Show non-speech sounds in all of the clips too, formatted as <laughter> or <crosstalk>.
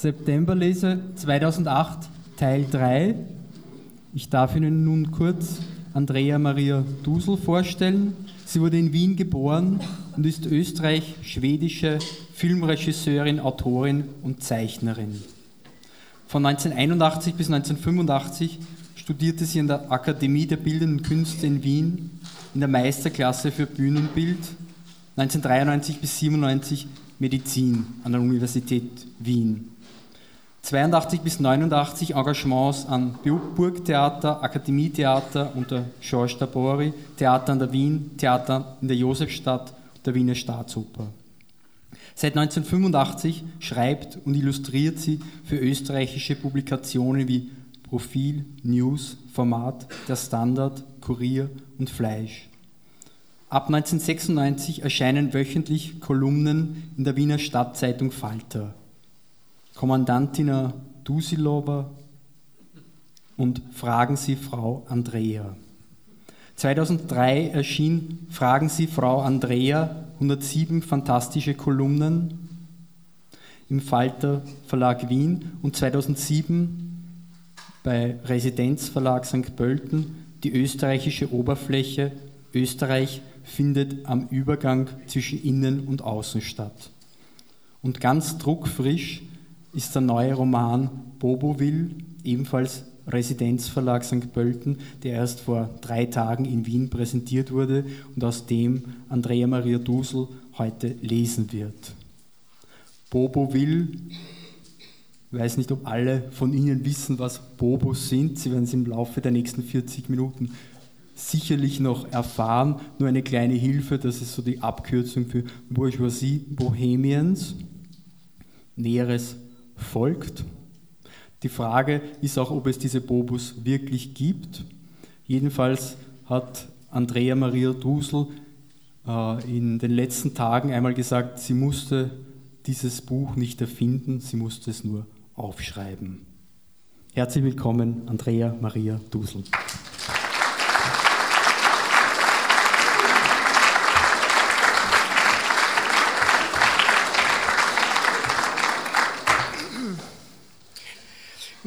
Septemberlese 2008 Teil 3. Ich darf Ihnen nun kurz Andrea Maria Dusel vorstellen. Sie wurde in Wien geboren und ist österreich-schwedische Filmregisseurin, Autorin und Zeichnerin. Von 1981 bis 1985 studierte sie an der Akademie der Bildenden Künste in Wien in der Meisterklasse für Bühnenbild. 1993 bis 1997 Medizin an der Universität Wien. 82 bis 89 Engagements an Burgtheater, Akademietheater und der Georges Tabori, Theater an der Wien, Theater in der Josefstadt und der Wiener Staatsoper. Seit 1985 schreibt und illustriert sie für österreichische Publikationen wie Profil, News, Format, Der Standard, Kurier und Fleisch. Ab 1996 erscheinen wöchentlich Kolumnen in der Wiener Stadtzeitung Falter. Kommandantina Dusilova und Fragen Sie Frau Andrea. 2003 erschien Fragen Sie Frau Andrea 107 fantastische Kolumnen im Falter Verlag Wien und 2007 bei Residenzverlag St. Pölten die österreichische Oberfläche Österreich findet am Übergang zwischen Innen und Außen statt. Und ganz druckfrisch ist der neue Roman Boboville, ebenfalls Residenzverlag St. Pölten, der erst vor drei Tagen in Wien präsentiert wurde und aus dem Andrea Maria Dusel heute lesen wird. Boboville, ich weiß nicht, ob alle von Ihnen wissen, was Bobos sind. Sie werden es im Laufe der nächsten 40 Minuten sicherlich noch erfahren. Nur eine kleine Hilfe, das ist so die Abkürzung für Bourgeoisie Bohemians. Näheres folgt. Die Frage ist auch, ob es diese Bobus wirklich gibt. Jedenfalls hat Andrea Maria Dusel äh, in den letzten Tagen einmal gesagt, sie musste dieses Buch nicht erfinden, sie musste es nur aufschreiben. Herzlich willkommen, Andrea Maria Dusel.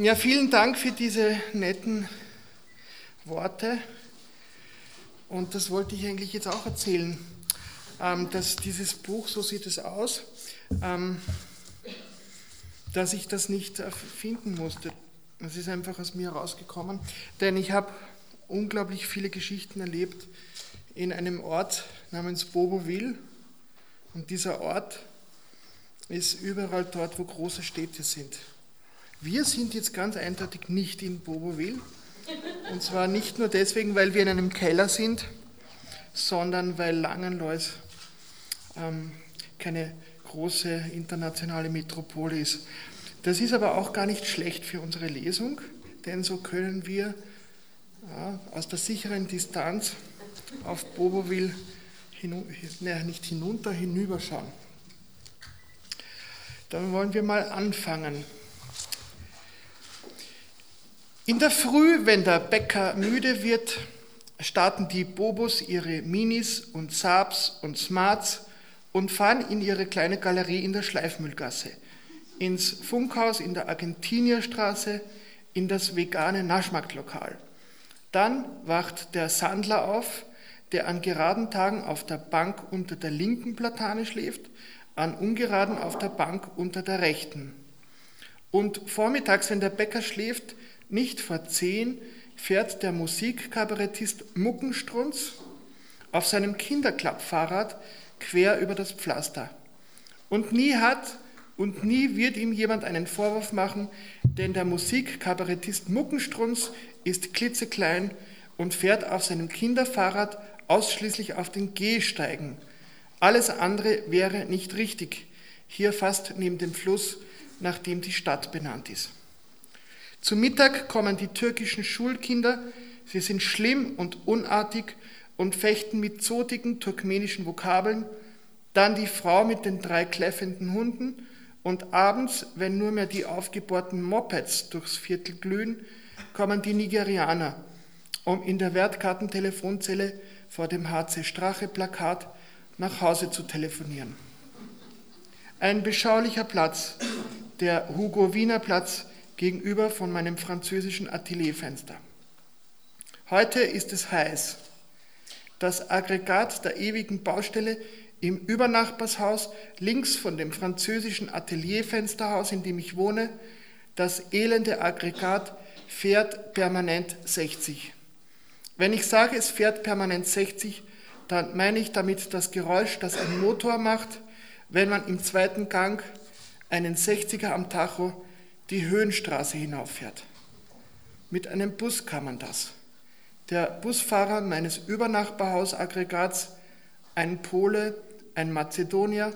Ja, vielen Dank für diese netten Worte. Und das wollte ich eigentlich jetzt auch erzählen, ähm, dass dieses Buch, so sieht es aus, ähm, dass ich das nicht finden musste. Es ist einfach aus mir rausgekommen, denn ich habe unglaublich viele Geschichten erlebt in einem Ort namens Boboville. Und dieser Ort ist überall dort, wo große Städte sind. Wir sind jetzt ganz eindeutig nicht in Boboville. Und zwar nicht nur deswegen, weil wir in einem Keller sind, sondern weil Langenlois ähm, keine große internationale Metropole ist. Das ist aber auch gar nicht schlecht für unsere Lesung, denn so können wir ja, aus der sicheren Distanz auf Boboville hinu ne, nicht hinunter, hinüberschauen. Dann wollen wir mal anfangen. In der Früh, wenn der Bäcker müde wird, starten die Bobos ihre Minis und Saabs und Smarts und fahren in ihre kleine Galerie in der Schleifmüllgasse, ins Funkhaus in der Argentinierstraße, in das vegane Naschmarktlokal. Dann wacht der Sandler auf, der an geraden Tagen auf der Bank unter der linken Platane schläft, an ungeraden auf der Bank unter der rechten. Und vormittags, wenn der Bäcker schläft, nicht vor zehn fährt der Musikkabarettist Muckenstrunz auf seinem Kinderklappfahrrad quer über das Pflaster. Und nie hat und nie wird ihm jemand einen Vorwurf machen, denn der Musikkabarettist Muckenstrunz ist klitzeklein und fährt auf seinem Kinderfahrrad ausschließlich auf den Gehsteigen. Alles andere wäre nicht richtig, hier fast neben dem Fluss, nach dem die Stadt benannt ist. Zu Mittag kommen die türkischen Schulkinder. Sie sind schlimm und unartig und fechten mit zotigen turkmenischen Vokabeln. Dann die Frau mit den drei kläffenden Hunden. Und abends, wenn nur mehr die aufgebohrten Mopeds durchs Viertel glühen, kommen die Nigerianer, um in der Wertkartentelefonzelle vor dem HC Strache Plakat nach Hause zu telefonieren. Ein beschaulicher Platz, der Hugo Wiener Platz gegenüber von meinem französischen Atelierfenster. Heute ist es heiß. Das Aggregat der ewigen Baustelle im Übernachbarshaus links von dem französischen Atelierfensterhaus, in dem ich wohne, das elende Aggregat fährt permanent 60. Wenn ich sage, es fährt permanent 60, dann meine ich damit das Geräusch, das ein Motor macht, wenn man im zweiten Gang einen 60er am Tacho die Höhenstraße hinauffährt. Mit einem Bus kann man das. Der Busfahrer meines Übernachbarhausaggregats, ein Pole, ein Mazedonier,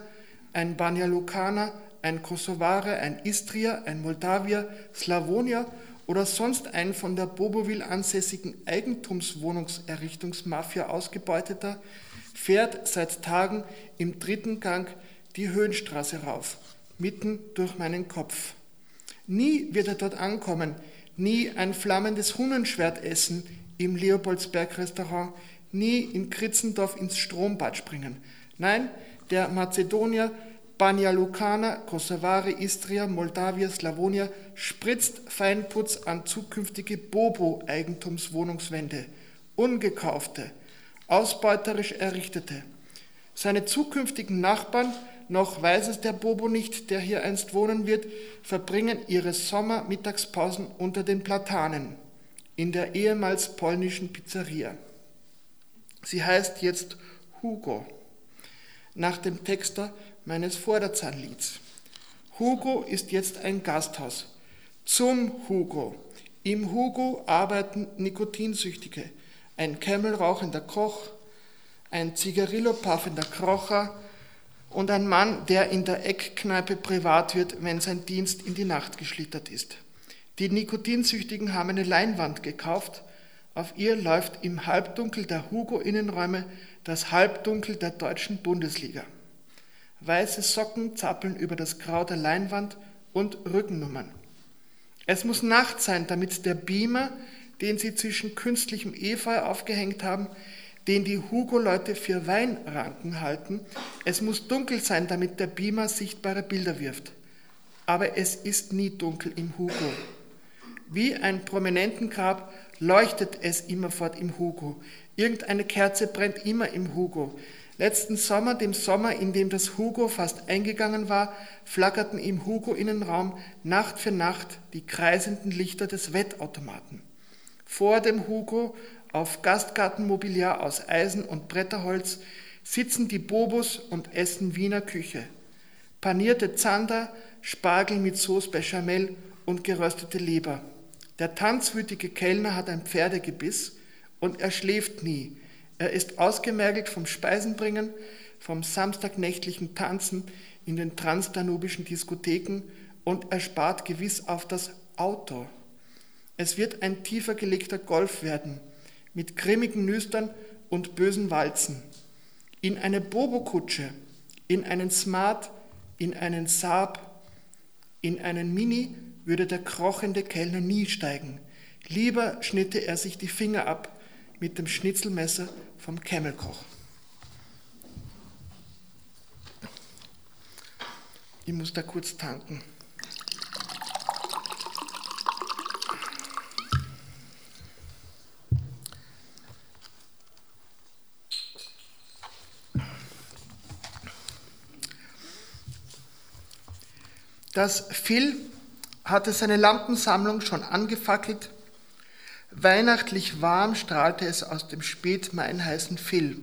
ein Banjalukaner, ein Kosovare, ein Istrier, ein Moldawier, Slawonier oder sonst ein von der Bobowil ansässigen Eigentumswohnungserrichtungsmafia ausgebeuteter, fährt seit Tagen im dritten Gang die Höhenstraße rauf, mitten durch meinen Kopf. Nie wird er dort ankommen, nie ein flammendes Hunnenschwert essen im Leopoldsberg-Restaurant, nie in Kritzendorf ins Strombad springen. Nein, der Mazedonier, Banja Lucana, Kosovare, Istria, Moldawia, Slawonier spritzt Feinputz an zukünftige Bobo-Eigentumswohnungswände, ungekaufte, ausbeuterisch errichtete. Seine zukünftigen Nachbarn, noch weiß es der Bobo nicht, der hier einst wohnen wird, verbringen ihre Sommermittagspausen unter den Platanen in der ehemals polnischen Pizzeria. Sie heißt jetzt Hugo, nach dem Texter meines Vorderzahnlieds. Hugo ist jetzt ein Gasthaus. Zum Hugo. Im Hugo arbeiten Nikotinsüchtige, ein Kämmelrauchender Koch, ein Zigarillo-puffender Krocher und ein Mann, der in der Eckkneipe privat wird, wenn sein Dienst in die Nacht geschlittert ist. Die Nikotinsüchtigen haben eine Leinwand gekauft. Auf ihr läuft im Halbdunkel der Hugo-Innenräume das Halbdunkel der deutschen Bundesliga. Weiße Socken zappeln über das Grau der Leinwand und Rückennummern. Es muss Nacht sein, damit der Beamer, den sie zwischen künstlichem Efeu aufgehängt haben, den die Hugo-Leute für Weinranken halten, es muss dunkel sein, damit der Beamer sichtbare Bilder wirft. Aber es ist nie dunkel im Hugo. Wie ein prominenten Grab leuchtet es immerfort im Hugo. Irgendeine Kerze brennt immer im Hugo. Letzten Sommer, dem Sommer, in dem das Hugo fast eingegangen war, flackerten im Hugo-Innenraum Nacht für Nacht die kreisenden Lichter des Wettautomaten. Vor dem Hugo, auf Gastgartenmobiliar aus Eisen und Bretterholz, sitzen die Bobos und essen Wiener Küche. Panierte Zander, Spargel mit Sauce Bechamel und geröstete Leber. Der tanzwütige Kellner hat ein Pferdegebiss und er schläft nie. Er ist ausgemergelt vom Speisenbringen, vom samstagnächtlichen Tanzen in den transdanubischen Diskotheken und er spart gewiss auf das Auto. Es wird ein tiefer gelegter Golf werden, mit grimmigen Nüstern und bösen Walzen. In eine Bobo-Kutsche, in einen Smart, in einen Saab, in einen Mini würde der krochende Kellner nie steigen. Lieber schnitte er sich die Finger ab mit dem Schnitzelmesser vom Kämmelkoch. Ich muss da kurz tanken. Das Phil hatte seine Lampensammlung schon angefackelt. Weihnachtlich warm strahlte es aus dem spätmeinheißen Phil.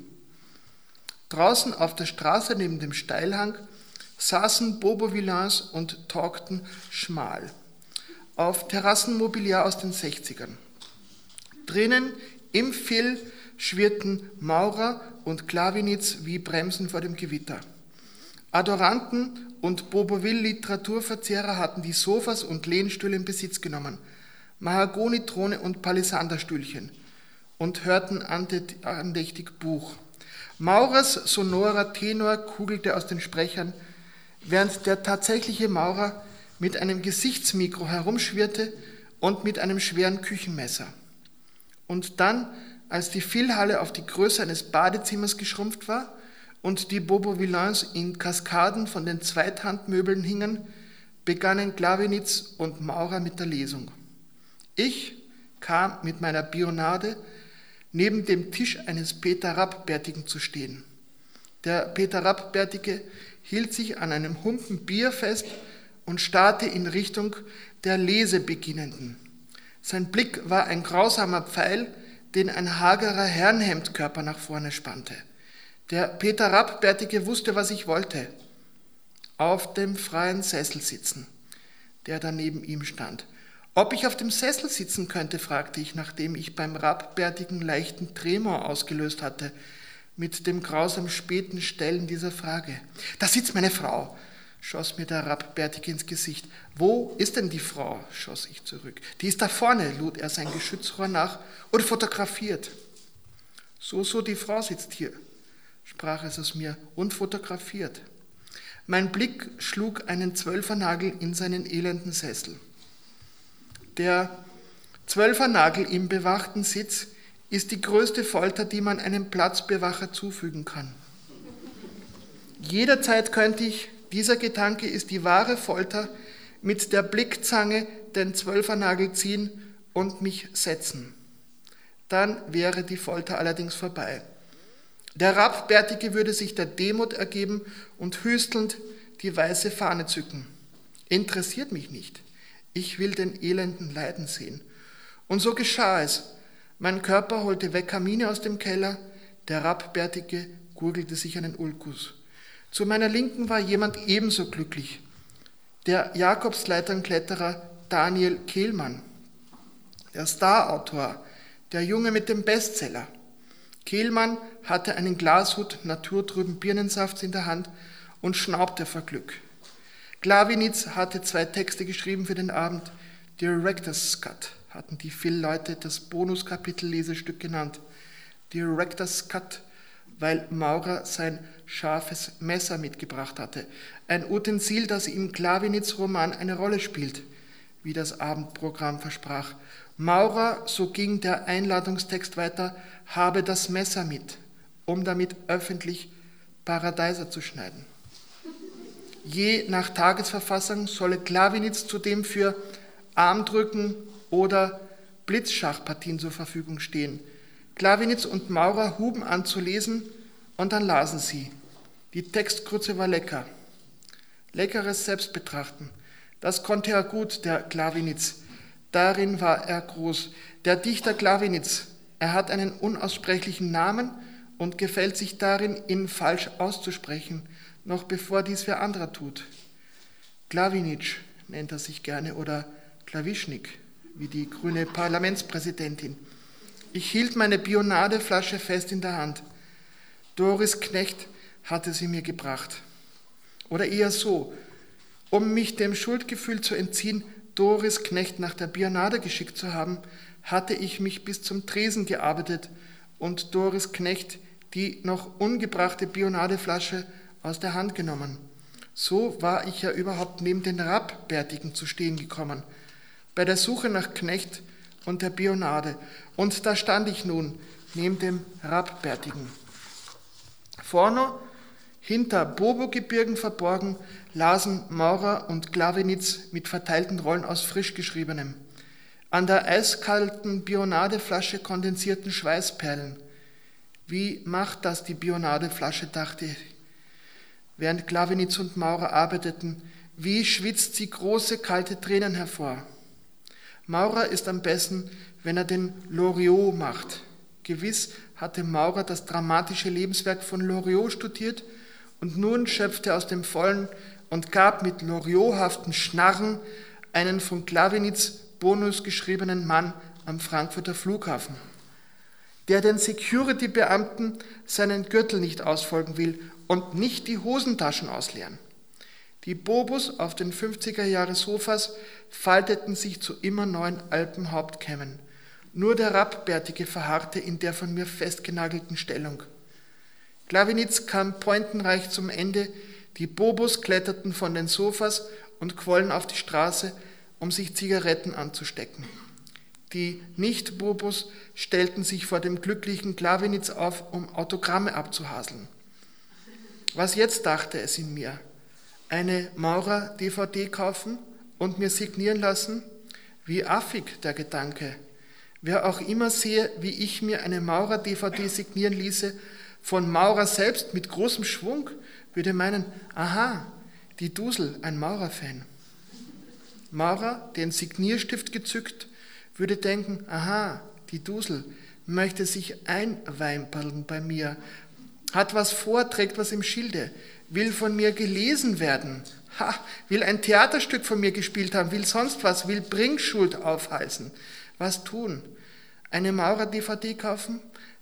Draußen auf der Straße neben dem Steilhang saßen Bobo Villans und talkten schmal. Auf Terrassenmobiliar aus den 60ern. Drinnen im Phil schwirrten Maurer und Klavinitz wie Bremsen vor dem Gewitter. Adoranten und Boboville-Literaturverzehrer hatten die Sofas und Lehnstühle in Besitz genommen, Mahagonitrone und Palisanderstühlchen und hörten andächtig Buch. Maurers sonorer Tenor kugelte aus den Sprechern, während der tatsächliche Maurer mit einem Gesichtsmikro herumschwirrte und mit einem schweren Küchenmesser. Und dann, als die Philhalle auf die Größe eines Badezimmers geschrumpft war, und die Bobo Villains in Kaskaden von den Zweithandmöbeln hingen, begannen Glawinitz und Maurer mit der Lesung. Ich kam mit meiner Bionade neben dem Tisch eines Peter Rappbärtigen zu stehen. Der Peter Rappbärtige hielt sich an einem Humpen Bier fest und starrte in Richtung der Lesebeginnenden. Sein Blick war ein grausamer Pfeil, den ein hagerer Herrenhemdkörper nach vorne spannte. Der Peter Rappbärtige wusste, was ich wollte. Auf dem freien Sessel sitzen, der da neben ihm stand. Ob ich auf dem Sessel sitzen könnte, fragte ich, nachdem ich beim Rappbärtigen leichten Tremor ausgelöst hatte, mit dem grausam späten Stellen dieser Frage. Da sitzt meine Frau, schoss mir der Rappbärtige ins Gesicht. Wo ist denn die Frau? schoss ich zurück. Die ist da vorne, lud er sein Geschützrohr nach und fotografiert. So, so, die Frau sitzt hier, sprach es aus mir, und fotografiert. Mein Blick schlug einen Zwölfernagel in seinen elenden Sessel. Der Zwölfernagel im bewachten Sitz ist die größte Folter, die man einem Platzbewacher zufügen kann. Jederzeit könnte ich, dieser Gedanke ist die wahre Folter, mit der Blickzange den Zwölfernagel ziehen und mich setzen. Dann wäre die Folter allerdings vorbei. Der Rappbärtige würde sich der Demut ergeben und hüstelnd die weiße Fahne zücken. Interessiert mich nicht. Ich will den Elenden leiden sehen. Und so geschah es. Mein Körper holte Wekamine aus dem Keller, der Rappbärtige gurgelte sich einen Ulkus. Zu meiner Linken war jemand ebenso glücklich, der Jakobsleiternkletterer Daniel Kehlmann, der Starautor, der Junge mit dem Bestseller. Kehlmann hatte einen Glashut naturtrüben Birnensaft in der Hand und schnaubte vor Glück. Glawinitz hatte zwei Texte geschrieben für den Abend. Director's Cut hatten die Phil-Leute das Bonuskapitel-Lesestück genannt. Director's Cut, weil Maurer sein scharfes Messer mitgebracht hatte. Ein Utensil, das im Glawinitz Roman eine Rolle spielt, wie das Abendprogramm versprach. Maurer, so ging der Einladungstext weiter, habe das Messer mit, um damit öffentlich Paradeiser zu schneiden. Je nach Tagesverfassung solle Klawinitz zudem für Armdrücken oder Blitzschachpartien zur Verfügung stehen. Klawinitz und Maurer huben an zu lesen und dann lasen sie. Die Textkurze war lecker. Leckeres Selbstbetrachten. Das konnte er gut, der Klawinitz. Darin war er groß. Der Dichter Klawinitz. Er hat einen unaussprechlichen Namen und gefällt sich darin, ihn falsch auszusprechen noch bevor dies wer anderer tut. Klawinitsch nennt er sich gerne oder Klawischnik, wie die grüne Parlamentspräsidentin. Ich hielt meine Bionadeflasche fest in der Hand. Doris Knecht hatte sie mir gebracht. Oder eher so, um mich dem Schuldgefühl zu entziehen, Doris Knecht nach der Bionade geschickt zu haben, hatte ich mich bis zum Tresen gearbeitet und Doris Knecht die noch ungebrachte Bionadeflasche aus der Hand genommen. So war ich ja überhaupt neben den Rabbärtigen zu stehen gekommen, bei der Suche nach Knecht und der Bionade. Und da stand ich nun neben dem Rabbärtigen. Vorne, hinter Bobo-Gebirgen verborgen, lasen Maurer und Glavenitz mit verteilten Rollen aus frisch geschriebenem. An der eiskalten Bionadeflasche kondensierten Schweißperlen. Wie macht das die Bionadeflasche, dachte ich während Klavenitz und Maurer arbeiteten, wie schwitzt sie große kalte Tränen hervor. Maurer ist am besten, wenn er den Loriot macht. Gewiss hatte Maurer das dramatische Lebenswerk von Loriot studiert und nun schöpfte er aus dem Vollen und gab mit Loriothaften Schnarren einen von Klavenitz Bonus geschriebenen Mann am Frankfurter Flughafen, der den Security-Beamten seinen Gürtel nicht ausfolgen will und nicht die Hosentaschen ausleeren. Die Bobus auf den 50er Jahre Sofas falteten sich zu immer neuen Alpenhauptkämmen. Nur der Rappbärtige verharrte in der von mir festgenagelten Stellung. Klavinitz kam pointenreich zum Ende, die Bobus kletterten von den Sofas und quollen auf die Straße, um sich Zigaretten anzustecken. Die Nicht-Bobus stellten sich vor dem glücklichen Klavinitz auf, um Autogramme abzuhaseln. Was jetzt dachte es in mir? eine Maurer-DVD kaufen und mir signieren lassen? Wie affig der Gedanke. Wer auch immer sehe, wie ich mir eine Maurer-DVD signieren ließe, von Maurer selbst mit großem Schwung, würde meinen, aha, die Dusel, ein Maurer-Fan. Maurer, den Signierstift gezückt, würde denken, aha, die Dusel möchte sich einweimpeln bei mir, hat was vor, trägt was im Schilde, will von mir gelesen werden, ha, will ein Theaterstück von mir gespielt haben, will sonst was, will Bringschuld aufheißen. Was tun? Eine Maurer-DVD kaufen?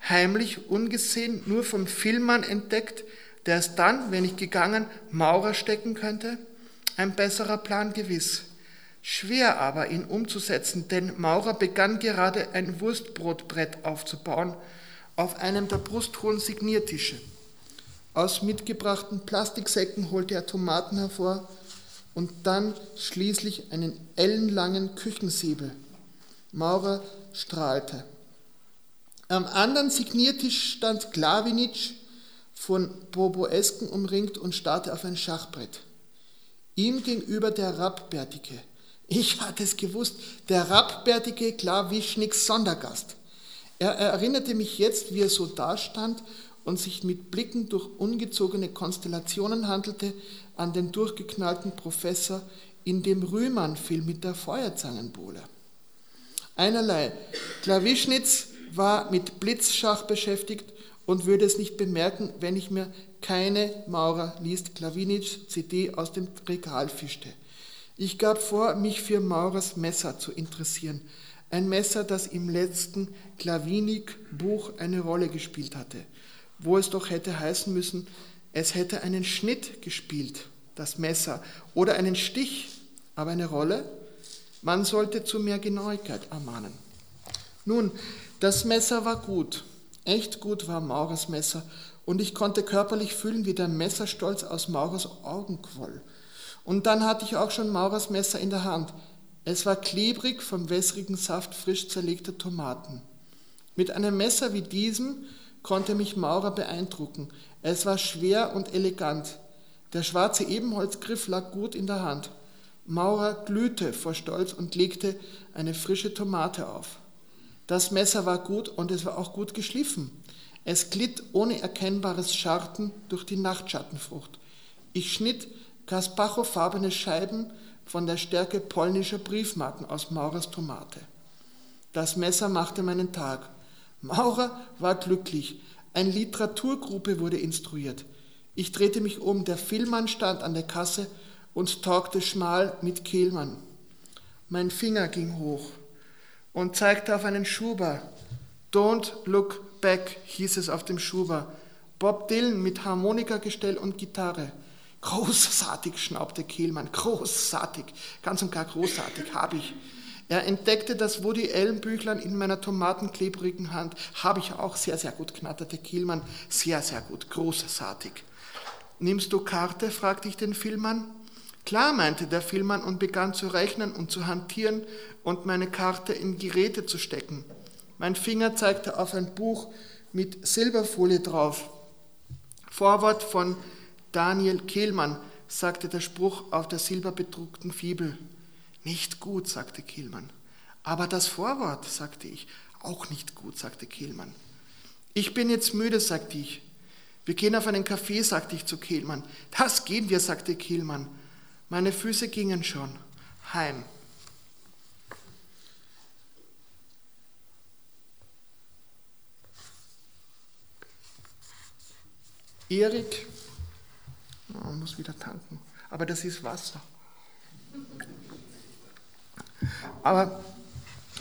Heimlich, ungesehen, nur vom Filmmann entdeckt, der es dann, wenn ich gegangen, Maurer stecken könnte? Ein besserer Plan gewiss. Schwer aber, ihn umzusetzen, denn Maurer begann gerade ein Wurstbrotbrett aufzubauen auf einem der brusthohen Signiertische. Aus mitgebrachten Plastiksäcken holte er Tomaten hervor und dann schließlich einen ellenlangen Küchensäbel. Maurer strahlte. Am anderen Signiertisch stand Klawinitsch, von Boboesken umringt und starrte auf ein Schachbrett. Ihm gegenüber der Rappbärtige. Ich hatte es gewusst, der Rappbärtige Klawischniks Sondergast. Er erinnerte mich jetzt, wie er so dastand und sich mit Blicken durch ungezogene Konstellationen handelte, an den durchgeknallten Professor in dem Rühmann-Film mit der Feuerzangenbowle. Einerlei. Klawischnitz war mit Blitzschach beschäftigt und würde es nicht bemerken, wenn ich mir keine Maurer liest Klawinitsch CD aus dem Regal fischte. Ich gab vor, mich für Maurers Messer zu interessieren. Ein Messer, das im letzten Klawinik-Buch eine Rolle gespielt hatte, wo es doch hätte heißen müssen, es hätte einen Schnitt gespielt, das Messer, oder einen Stich, aber eine Rolle? Man sollte zu mehr Genauigkeit ermahnen. Nun, das Messer war gut, echt gut war Maurers Messer, und ich konnte körperlich fühlen, wie der Messerstolz aus Maurers Augen quoll. Und dann hatte ich auch schon Maurers Messer in der Hand. Es war klebrig vom wässrigen Saft frisch zerlegter Tomaten. Mit einem Messer wie diesem konnte mich Maurer beeindrucken. Es war schwer und elegant. Der schwarze Ebenholzgriff lag gut in der Hand. Maurer glühte vor Stolz und legte eine frische Tomate auf. Das Messer war gut und es war auch gut geschliffen. Es glitt ohne erkennbares Scharten durch die Nachtschattenfrucht. Ich schnitt Kaspachofarbene Scheiben von der Stärke polnischer Briefmarken aus Maurers Tomate. Das Messer machte meinen Tag. Maurer war glücklich. Eine Literaturgruppe wurde instruiert. Ich drehte mich um. Der Filmmann stand an der Kasse und talkte schmal mit Kehlmann. Mein Finger ging hoch und zeigte auf einen Schuber. Don't look back, hieß es auf dem Schuber. Bob Dylan mit Harmonikagestell und Gitarre. Großartig, schnaubte Kehlmann, großartig, ganz und gar großartig, habe ich. Er entdeckte das Woody Allen Büchlein in meiner tomatenklebrigen Hand. Habe ich auch sehr, sehr gut, knatterte Kehlmann. Sehr, sehr gut, großartig. Nimmst du Karte? fragte ich den Filmmann. Klar, meinte der Filmmann und begann zu rechnen und zu hantieren und meine Karte in Geräte zu stecken. Mein Finger zeigte auf ein Buch mit Silberfolie drauf. Vorwort von Daniel Kehlmann, sagte der Spruch auf der silberbedruckten Fibel. Nicht gut, sagte Kehlmann. Aber das Vorwort, sagte ich. Auch nicht gut, sagte Kehlmann. Ich bin jetzt müde, sagte ich. Wir gehen auf einen Kaffee, sagte ich zu Kehlmann. Das gehen wir, sagte Kehlmann. Meine Füße gingen schon. Heim. Erik, oh, man muss wieder tanken, aber das ist Wasser. Aber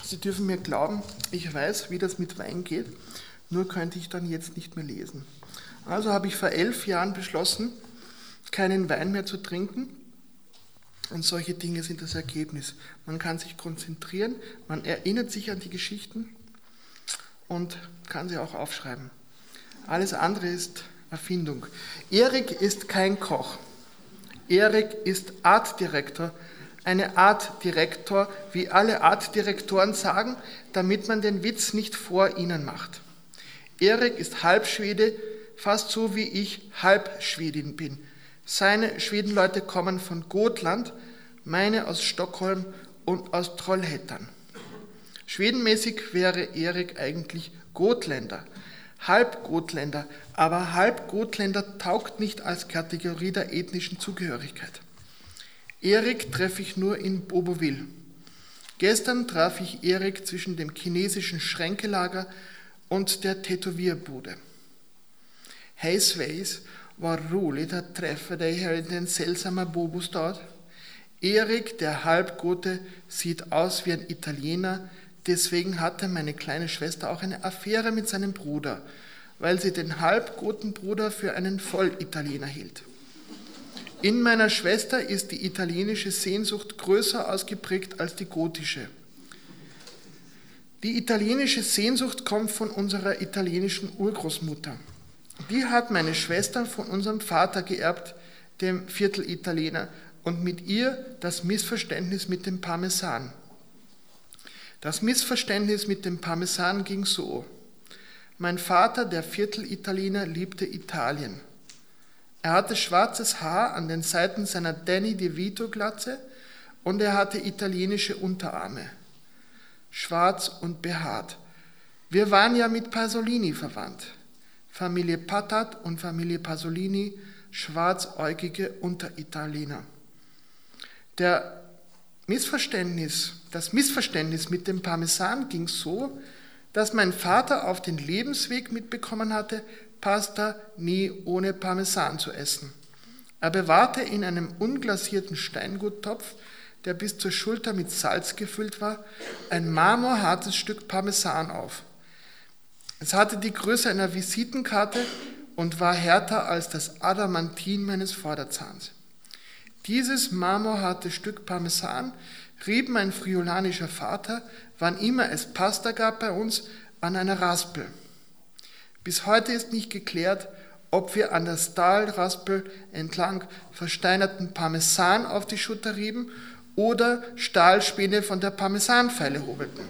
Sie dürfen mir glauben, ich weiß, wie das mit Wein geht, nur könnte ich dann jetzt nicht mehr lesen. Also habe ich vor elf Jahren beschlossen, keinen Wein mehr zu trinken und solche Dinge sind das Ergebnis. Man kann sich konzentrieren, man erinnert sich an die Geschichten und kann sie auch aufschreiben. Alles andere ist Erfindung. Erik ist kein Koch. Erik ist Artdirektor. Eine Artdirektor, wie alle Artdirektoren sagen, damit man den Witz nicht vor ihnen macht. Erik ist Halbschwede, fast so wie ich Halbschwedin bin. Seine Schwedenleute kommen von Gotland, meine aus Stockholm und aus Trollhättan. Schwedenmäßig wäre Erik eigentlich Gotländer, Halbgotländer, aber Halbgotländer taugt nicht als Kategorie der ethnischen Zugehörigkeit. Erik treffe ich nur in Boboville. Gestern traf ich Erik zwischen dem chinesischen Schränkelager und der Tätowierbude. Heisweis var roligt att träffa dig här i den sällsamma Bobostad. Erik, der Halbgote, sieht aus wie ein Italiener, deswegen hatte meine kleine Schwester auch eine Affäre mit seinem Bruder, weil sie den Halbgotenbruder für einen Vollitaliener hielt. In meiner Schwester ist die italienische Sehnsucht größer ausgeprägt als die gotische. Die italienische Sehnsucht kommt von unserer italienischen Urgroßmutter. Die hat meine Schwester von unserem Vater geerbt, dem Viertelitaliener, und mit ihr das Missverständnis mit dem Parmesan. Das Missverständnis mit dem Parmesan ging so. Mein Vater, der Viertelitaliener, liebte Italien. Er hatte schwarzes Haar an den Seiten seiner Danny DeVito-Glatze und er hatte italienische Unterarme. Schwarz und behaart. Wir waren ja mit Pasolini verwandt. Familie Patat und Familie Pasolini, schwarzäugige Unteritaliener. Der Missverständnis, das Missverständnis mit dem Parmesan ging so, dass mein Vater auf den Lebensweg mitbekommen hatte, Pasta nie ohne Parmesan zu essen. Er bewahrte in einem unglasierten Steinguttopf, der bis zur Schulter mit Salz gefüllt war, ein marmorhartes Stück Parmesan auf. Es hatte die Größe einer Visitenkarte und war härter als das Adamantin meines Vorderzahns. Dieses marmorharte Stück Parmesan rieb mein friolanischer Vater, wann immer es Pasta gab bei uns, an einer Raspel. Bis heute ist nicht geklärt, ob wir an der Stahlraspel entlang versteinerten Parmesan auf die Schutter rieben oder Stahlspäne von der Parmesanpfeile hobelten.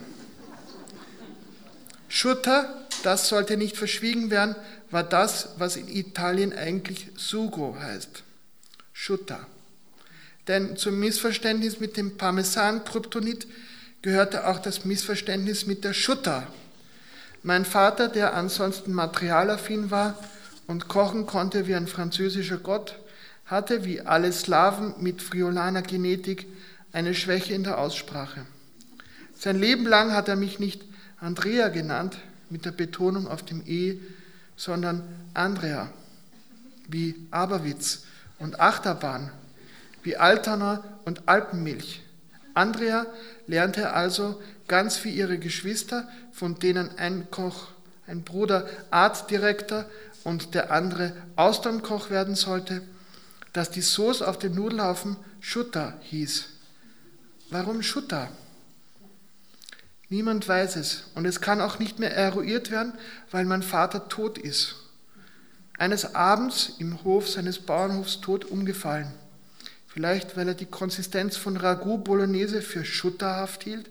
Schutter, das sollte nicht verschwiegen werden, war das, was in Italien eigentlich Sugo heißt. Schutter. Denn zum Missverständnis mit dem Parmesan-Kryptonit gehörte auch das Missverständnis mit der Schutter. Mein Vater, der ansonsten materialaffin war und kochen konnte wie ein französischer Gott, hatte wie alle Slawen mit friolaner Genetik eine Schwäche in der Aussprache. Sein Leben lang hat er mich nicht Andrea genannt, mit der Betonung auf dem E, sondern Andrea, wie Aberwitz und Achterbahn, wie Altona und Alpenmilch. Andrea lernte also ganz wie ihre Geschwister, von denen ein Koch, ein Bruder Artdirektor und der andere Austernkoch werden sollte, dass die Soße auf dem Nudelhaufen Schutter hieß. Warum Schutter? Niemand weiß es und es kann auch nicht mehr eruiert werden, weil mein Vater tot ist. Eines Abends im Hof seines Bauernhofs tot umgefallen. Vielleicht, weil er die Konsistenz von Ragout Bolognese für schutterhaft hielt.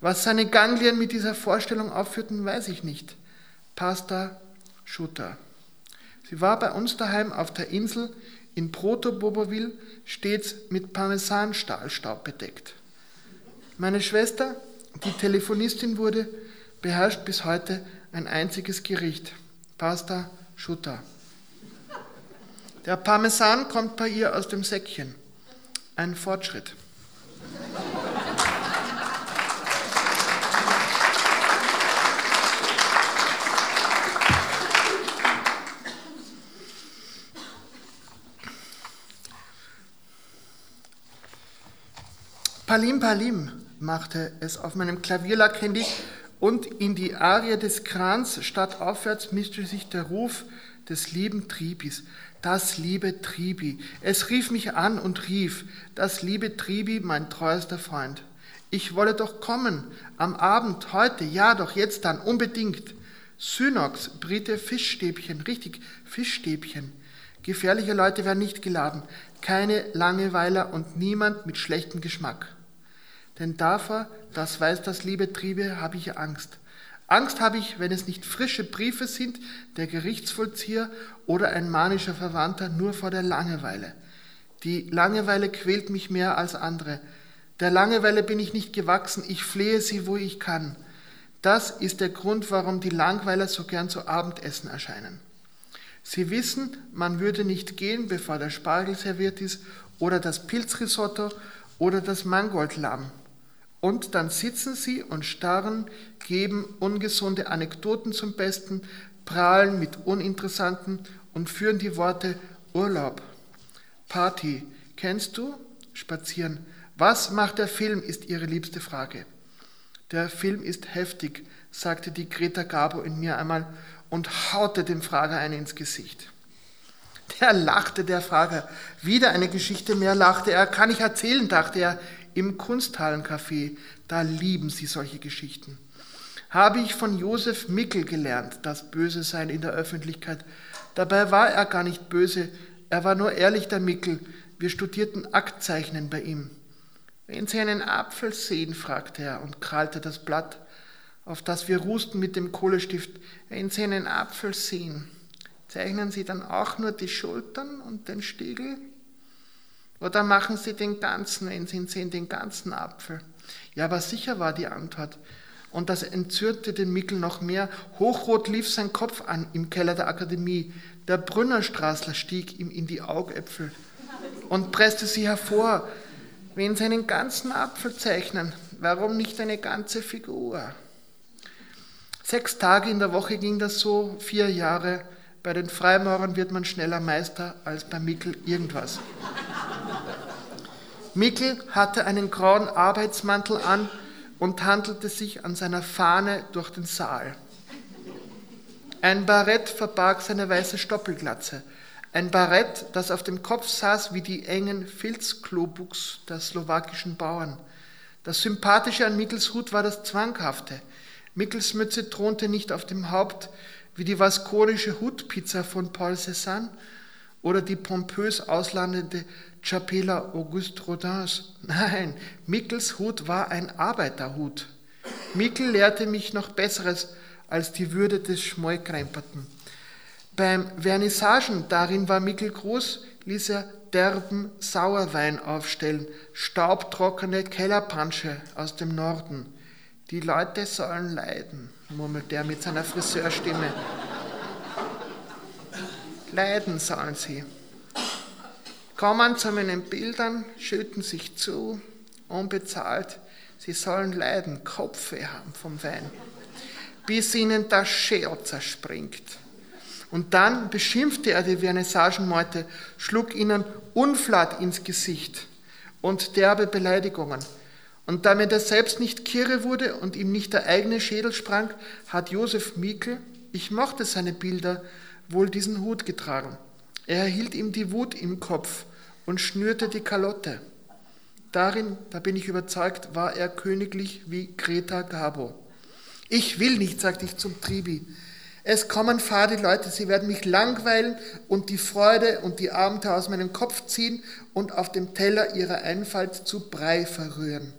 Was seine Ganglien mit dieser Vorstellung aufführten, weiß ich nicht. Pasta Schutter. Sie war bei uns daheim auf der Insel in Proto-Boboville stets mit Parmesanstahlstaub bedeckt. Meine Schwester, die Telefonistin wurde, beherrscht bis heute ein einziges Gericht, Pasta Schutter. Der Parmesan kommt bei ihr aus dem Säckchen. Ein Fortschritt. Palim Palim machte es auf meinem Klavierlack händig und in die Arie des Krans statt aufwärts mischte sich der Ruf des lieben Tribis. Das liebe Tribi. Es rief mich an und rief, das liebe Tribi, mein treuester Freund. Ich wolle doch kommen, am Abend, heute, ja doch, jetzt dann, unbedingt. Synox, Brite, Fischstäbchen, richtig, Fischstäbchen. Gefährliche Leute werden nicht geladen, keine Langeweiler und niemand mit schlechtem Geschmack. Denn davor, das weiß das liebe Triebe, habe ich Angst. Angst habe ich, wenn es nicht frische Briefe sind, der Gerichtsvollzieher oder ein manischer Verwandter, nur vor der Langeweile. Die Langeweile quält mich mehr als andere. Der Langeweile bin ich nicht gewachsen, ich flehe sie, wo ich kann. Das ist der Grund, warum die Langweiler so gern zu Abendessen erscheinen. Sie wissen, man würde nicht gehen, bevor der Spargel serviert ist oder das Pilzrisotto oder das Mangoldlamm. Und dann sitzen sie und starren, geben ungesunde Anekdoten zum Besten, prahlen mit uninteressanten und führen die Worte Urlaub, Party, kennst du? Spazieren. Was macht der Film, ist ihre liebste Frage. Der Film ist heftig, sagte die Greta Gabo in mir einmal und haute dem Frager eine ins Gesicht. Der lachte, der Frager. Wieder eine Geschichte mehr lachte er. Kann ich erzählen, dachte er im Kunsthallencafé, da lieben sie solche Geschichten. Habe ich von Josef Mickel gelernt, das Böse sein in der Öffentlichkeit. Dabei war er gar nicht böse, er war nur ehrlich der Mickel. Wir studierten Aktzeichnen bei ihm. Wenn Sie einen Apfel sehen, fragte er und krallte das Blatt, auf das wir rusten mit dem Kohlestift. Wenn Sie einen Apfel sehen, zeichnen Sie dann auch nur die Schultern und den Stiegel? Oder machen Sie den ganzen, wenn Sie sehen, den ganzen Apfel? Ja, aber sicher war die Antwort. Und das entzürnte den Mickel noch mehr. Hochrot lief sein Kopf an im Keller der Akademie. Der Brünnerstraßler stieg ihm in die Augäpfel und presste sie hervor. Wenn Sie einen ganzen Apfel zeichnen, warum nicht eine ganze Figur? Sechs Tage in der Woche ging das so, vier Jahre. Bei den Freimaurern wird man schneller Meister als bei Mickel irgendwas. Mickel hatte einen grauen Arbeitsmantel an und handelte sich an seiner Fahne durch den Saal. Ein Barett verbarg seine weiße Stoppelglatze. Ein Barett, das auf dem Kopf saß wie die engen Filzklobuks der slowakischen Bauern. Das Sympathische an Mickels Hut war das Zwanghafte. Mickels Mütze thronte nicht auf dem Haupt wie die vaskonische Hutpizza von Paul Cézanne oder die pompös auslandende Chapela Auguste Rodins. Nein, Mickels Hut war ein Arbeiterhut. Mickel lehrte mich noch Besseres als die Würde des Schmollkremperten. Beim Vernissagen, darin war Mickel groß, ließ er derben Sauerwein aufstellen, staubtrockene Kellerpansche aus dem Norden. Die Leute sollen leiden, murmelte er mit seiner Friseurstimme. Leiden sollen sie. Kommen zu meinen Bildern, schütten sich zu, unbezahlt. Sie sollen leiden, Kopfweh haben vom Wein, bis ihnen das Scheel zerspringt. Und dann beschimpfte er die Vernissagenmeute, schlug ihnen Unflat ins Gesicht und derbe Beleidigungen. Und damit er selbst nicht kirre wurde und ihm nicht der eigene Schädel sprang, hat Josef Mikl, ich mochte seine Bilder, wohl diesen Hut getragen. Er erhielt ihm die Wut im Kopf und schnürte die Kalotte. Darin, da bin ich überzeugt, war er königlich wie Greta Gabo. Ich will nicht, sagte ich zum Tribi. Es kommen fade Leute, sie werden mich langweilen und die Freude und die Abenteuer aus meinem Kopf ziehen und auf dem Teller ihrer Einfalt zu Brei verrühren.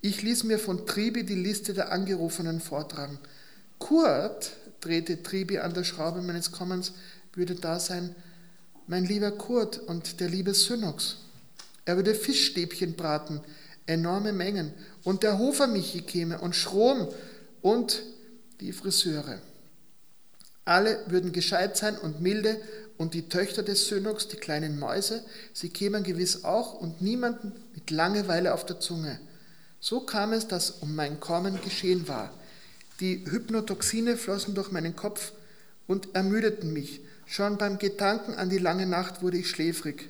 Ich ließ mir von Tribi die Liste der Angerufenen vortragen. Kurt, drehte Tribi an der Schraube meines Kommens, würde da sein, mein lieber Kurt und der liebe Synox. Er würde Fischstäbchen braten, enorme Mengen, und der Hofermichi käme und Schrom und die Friseure. Alle würden gescheit sein und milde, und die Töchter des Synox, die kleinen Mäuse, sie kämen gewiss auch und niemanden mit Langeweile auf der Zunge. So kam es, dass um mein Kommen geschehen war. Die Hypnotoxine flossen durch meinen Kopf und ermüdeten mich. Schon beim Gedanken an die lange Nacht wurde ich schläfrig.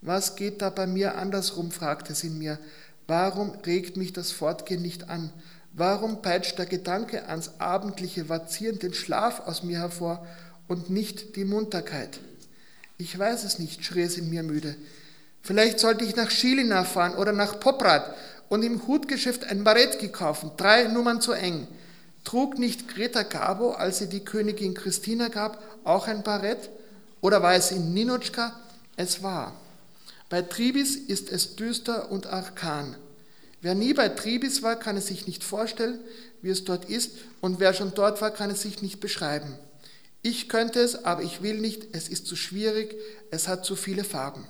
Was geht da bei mir andersrum? fragte sie in mir. Warum regt mich das Fortgehen nicht an? Warum peitscht der Gedanke ans abendliche Vazieren den Schlaf aus mir hervor und nicht die Munterkeit? Ich weiß es nicht, schrie es in mir müde. Vielleicht sollte ich nach Schilina fahren oder nach Poprad und im Hutgeschäft ein Barett gekauft, drei Nummern zu eng. Trug nicht Greta Garbo, als sie die Königin Christina gab, auch ein Barett? Oder war es in Ninotschka? Es war. Bei Tribis ist es düster und arkan. Wer nie bei Tribis war, kann es sich nicht vorstellen, wie es dort ist, und wer schon dort war, kann es sich nicht beschreiben. Ich könnte es, aber ich will nicht, es ist zu schwierig, es hat zu viele Farben.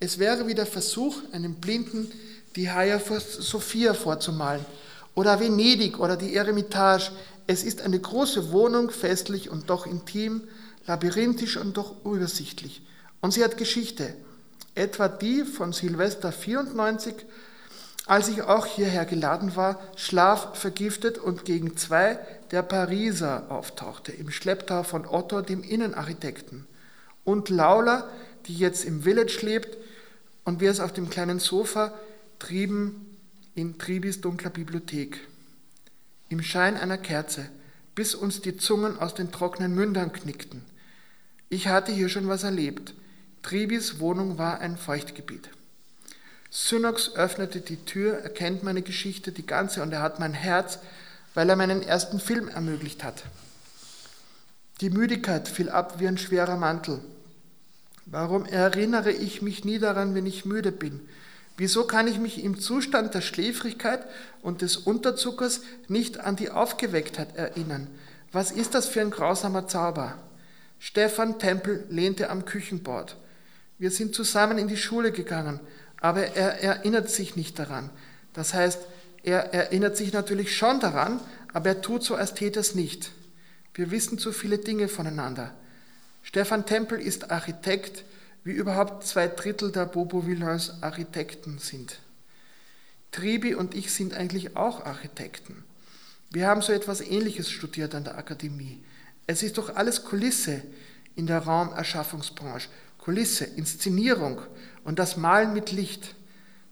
Es wäre wie der Versuch, einem Blinden die Hagia Sophia vorzumalen oder Venedig oder die Eremitage. Es ist eine große Wohnung, festlich und doch intim, labyrinthisch und doch übersichtlich. Und sie hat Geschichte, etwa die von Silvester 94, als ich auch hierher geladen war, Schlaf vergiftet und gegen zwei der Pariser auftauchte, im Schlepptau von Otto, dem Innenarchitekten, und Laula, die jetzt im Village lebt, und wir es auf dem kleinen Sofa trieben in Tribis dunkler Bibliothek. Im Schein einer Kerze, bis uns die Zungen aus den trockenen Mündern knickten. Ich hatte hier schon was erlebt. Tribis Wohnung war ein Feuchtgebiet. Synox öffnete die Tür, erkennt meine Geschichte, die ganze, und er hat mein Herz, weil er meinen ersten Film ermöglicht hat. Die Müdigkeit fiel ab wie ein schwerer Mantel. Warum erinnere ich mich nie daran, wenn ich müde bin? Wieso kann ich mich im Zustand der Schläfrigkeit und des Unterzuckers nicht an die Aufgewecktheit erinnern? Was ist das für ein grausamer Zauber? Stefan Tempel lehnte am Küchenbord. Wir sind zusammen in die Schule gegangen, aber er erinnert sich nicht daran. Das heißt, er erinnert sich natürlich schon daran, aber er tut so, als täte es nicht. Wir wissen zu viele Dinge voneinander. Stefan Tempel ist Architekt, wie überhaupt zwei Drittel der Bobo Villains Architekten sind. Tribi und ich sind eigentlich auch Architekten. Wir haben so etwas Ähnliches studiert an der Akademie. Es ist doch alles Kulisse in der Raumerschaffungsbranche. Kulisse, Inszenierung und das Malen mit Licht.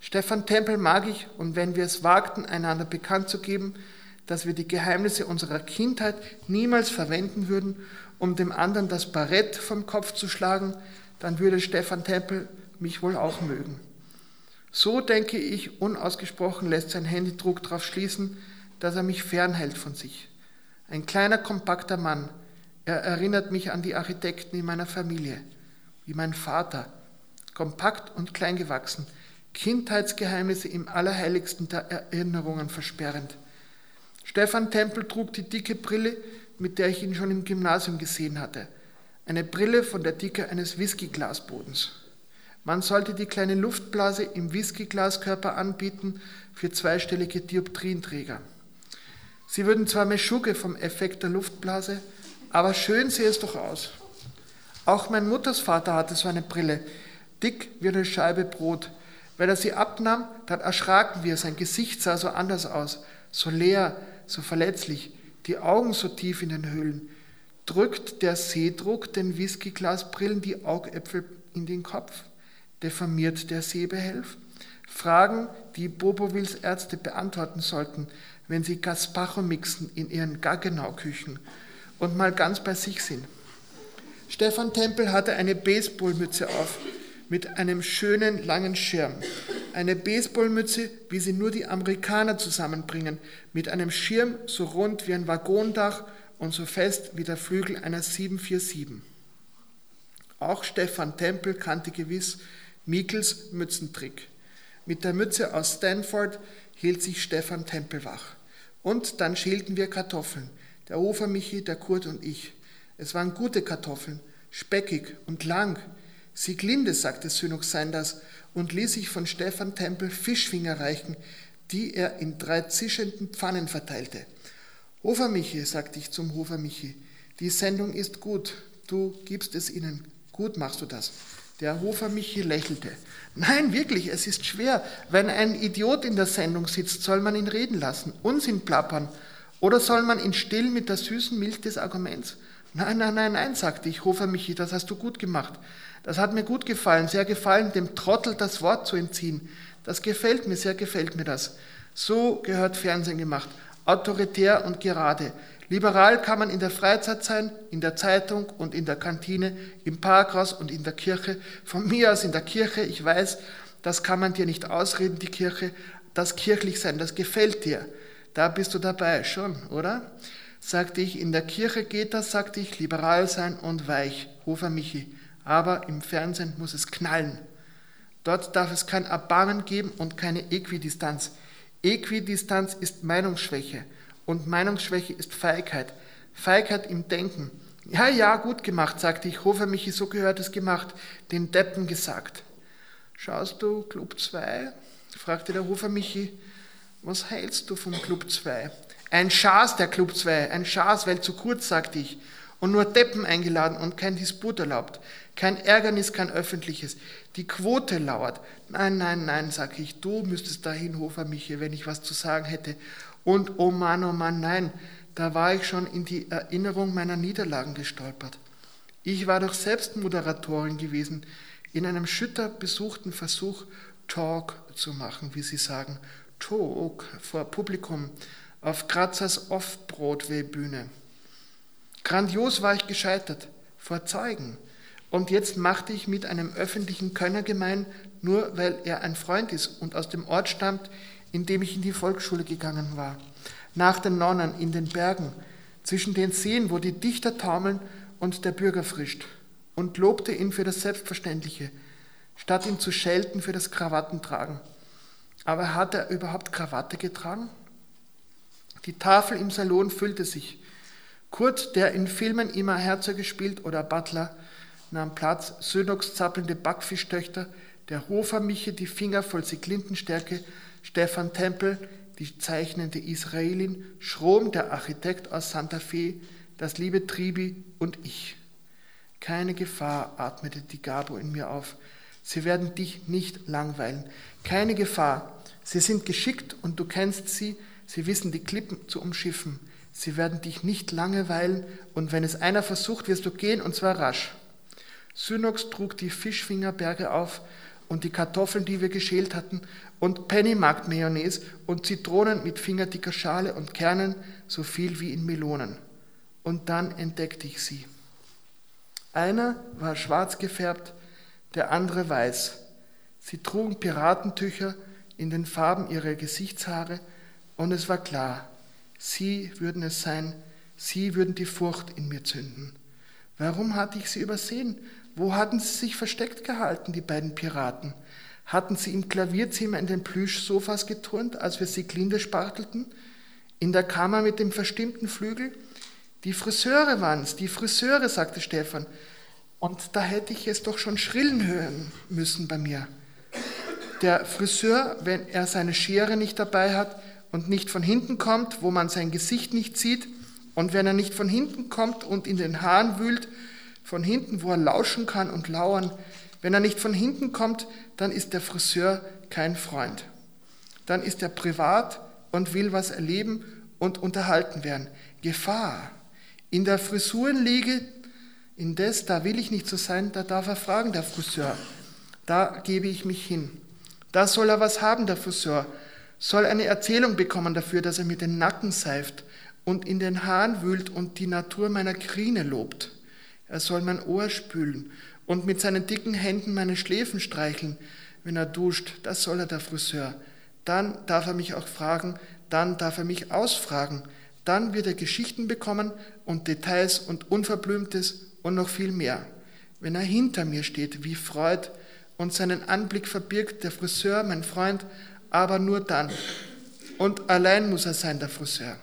Stefan Tempel mag ich und wenn wir es wagten, einander bekannt zu geben, dass wir die Geheimnisse unserer Kindheit niemals verwenden würden, um dem anderen das Barett vom Kopf zu schlagen, dann würde Stefan Tempel mich wohl auch mögen. So denke ich, unausgesprochen lässt sein Händedruck darauf schließen, dass er mich fernhält von sich. Ein kleiner, kompakter Mann. Er erinnert mich an die Architekten in meiner Familie, wie mein Vater. Kompakt und klein gewachsen, Kindheitsgeheimnisse im Allerheiligsten der Erinnerungen versperrend. Stefan Tempel trug die dicke Brille, mit der ich ihn schon im Gymnasium gesehen hatte. Eine Brille von der Dicke eines Whiskyglasbodens. Man sollte die kleine Luftblase im Whiskyglaskörper anbieten für zweistellige Dioptrienträger. Sie würden zwar Meschugge vom Effekt der Luftblase, aber schön sehe es doch aus. Auch mein Muttersvater hatte so eine Brille, dick wie eine Scheibe Brot. Wenn er sie abnahm, dann erschraken wir, sein Gesicht sah so anders aus, so leer, so verletzlich, die Augen so tief in den Höhlen. Drückt der Seedruck den Whiskyglasbrillen die Augäpfel in den Kopf? Deformiert der Sehbehelf? Fragen, die Bobovils Ärzte beantworten sollten, wenn sie Gaspacho mixen in ihren Gaggenau-Küchen und mal ganz bei sich sind. Stefan Tempel hatte eine Baseballmütze auf mit einem schönen langen Schirm. Eine Baseballmütze, wie sie nur die Amerikaner zusammenbringen, mit einem Schirm so rund wie ein Waggondach und so fest wie der Flügel einer 747. Auch Stefan Tempel kannte gewiss Mikkels Mützentrick. Mit der Mütze aus Stanford hielt sich Stefan Tempel wach. Und dann schälten wir Kartoffeln, der Hofer Michi, der Kurt und ich. Es waren gute Kartoffeln, speckig und lang. Sieglinde, sagte Synox Sanders und ließ sich von Stefan Tempel Fischfinger reichen, die er in drei zischenden Pfannen verteilte. Hofer Michi, sagte ich zum Hofer Michi, die Sendung ist gut, du gibst es ihnen, gut machst du das. Der Hofer Michi lächelte. Nein, wirklich, es ist schwer. Wenn ein Idiot in der Sendung sitzt, soll man ihn reden lassen, Unsinn plappern. Oder soll man ihn still mit der süßen Milch des Arguments? Nein, nein, nein, nein, sagte ich, Hofer Michi, das hast du gut gemacht. Das hat mir gut gefallen, sehr gefallen, dem Trottel das Wort zu entziehen. Das gefällt mir, sehr gefällt mir das. So gehört Fernsehen gemacht, autoritär und gerade. Liberal kann man in der Freizeit sein, in der Zeitung und in der Kantine, im Parkhaus und in der Kirche. Von mir aus in der Kirche, ich weiß, das kann man dir nicht ausreden, die Kirche. Das kirchlich sein, das gefällt dir. Da bist du dabei, schon, oder? Sagte ich, in der Kirche geht das, sagte ich, liberal sein und weich. Hofer Michi. Aber im Fernsehen muss es knallen. Dort darf es kein Erbarmen geben und keine Äquidistanz. Äquidistanz ist Meinungsschwäche und Meinungsschwäche ist Feigheit. Feigheit im Denken. Ja, ja, gut gemacht, sagte ich. Hofer Michi, so gehört es gemacht. Den Deppen gesagt. Schaust du Club 2? fragte der Hofer Michi. Was hältst du vom Club 2? Ein Schaß, der Club 2. Ein Schaß, weil zu kurz, sagte ich. Und nur Deppen eingeladen und kein Disput erlaubt. Kein Ärgernis, kein öffentliches. Die Quote lauert. Nein, nein, nein, sag ich. Du müsstest dahin, Hofer Michi, wenn ich was zu sagen hätte. Und oh Mann, oh Mann, nein da war ich schon in die Erinnerung meiner Niederlagen gestolpert. Ich war doch selbst Moderatorin gewesen in einem schütter besuchten Versuch, Talk zu machen, wie sie sagen, Talk vor Publikum auf Grazers Off-Broadway-Bühne. Grandios war ich gescheitert, vor Zeugen. Und jetzt machte ich mit einem öffentlichen Könner gemein, nur weil er ein Freund ist und aus dem Ort stammt, in dem ich in die Volksschule gegangen war nach den Nonnen in den Bergen, zwischen den Seen, wo die Dichter taumeln und der Bürger frischt, und lobte ihn für das Selbstverständliche, statt ihn zu schelten für das Krawattentragen. Aber hat er überhaupt Krawatte getragen? Die Tafel im Salon füllte sich. Kurt, der in Filmen immer Herzog gespielt oder Butler, nahm Platz, Sönox zappelnde Backfischtöchter, der Hofer Miche die Finger voll Siklintenstärke, Stefan Tempel, die zeichnende Israelin, Schrom, der Architekt aus Santa Fe, das liebe Tribi und ich. Keine Gefahr, atmete die Gabo in mir auf. Sie werden dich nicht langweilen. Keine Gefahr. Sie sind geschickt und du kennst sie. Sie wissen die Klippen zu umschiffen. Sie werden dich nicht langweilen und wenn es einer versucht, wirst du gehen und zwar rasch. Synox trug die Fischfingerberge auf und die Kartoffeln, die wir geschält hatten, und Pennymarkt-Mayonnaise und Zitronen mit fingerdicker Schale und Kernen, so viel wie in Melonen. Und dann entdeckte ich sie. Einer war schwarz gefärbt, der andere weiß. Sie trugen Piratentücher in den Farben ihrer Gesichtshaare und es war klar, sie würden es sein, sie würden die Furcht in mir zünden. Warum hatte ich sie übersehen? Wo hatten sie sich versteckt gehalten, die beiden Piraten? Hatten sie im Klavierzimmer in den Plüschsofas geturnt, als wir sie Glinde spartelten? In der Kammer mit dem verstimmten Flügel? Die Friseure waren es, die Friseure, sagte Stefan. Und da hätte ich es doch schon schrillen hören müssen bei mir. Der Friseur, wenn er seine Schere nicht dabei hat und nicht von hinten kommt, wo man sein Gesicht nicht sieht, und wenn er nicht von hinten kommt und in den Haaren wühlt, von hinten, wo er lauschen kann und lauern. Wenn er nicht von hinten kommt, dann ist der Friseur kein Freund. Dann ist er privat und will was erleben und unterhalten werden. Gefahr. In der Frisurenliege, indes, da will ich nicht so sein, da darf er fragen, der Friseur. Da gebe ich mich hin. Da soll er was haben, der Friseur. Soll eine Erzählung bekommen dafür, dass er mir den Nacken seift und in den Haaren wühlt und die Natur meiner Krine lobt. Er soll mein Ohr spülen und mit seinen dicken Händen meine Schläfen streicheln, wenn er duscht. Das soll er der Friseur. Dann darf er mich auch fragen, dann darf er mich ausfragen. Dann wird er Geschichten bekommen und Details und Unverblümtes und noch viel mehr. Wenn er hinter mir steht, wie Freud, und seinen Anblick verbirgt, der Friseur, mein Freund, aber nur dann. Und allein muss er sein, der Friseur.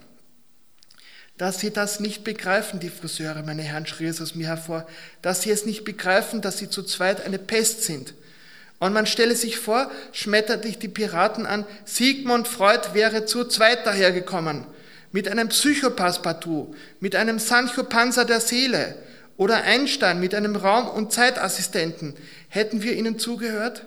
Dass sie das nicht begreifen, die Friseure, meine Herren, schrie es aus mir hervor, dass sie es nicht begreifen, dass sie zu zweit eine Pest sind. Und man stelle sich vor, schmetterte ich die Piraten an, Sigmund Freud wäre zu zweit dahergekommen, mit einem Psychopassepartout, mit einem Sancho Panza der Seele oder Einstein mit einem Raum- und Zeitassistenten. Hätten wir ihnen zugehört?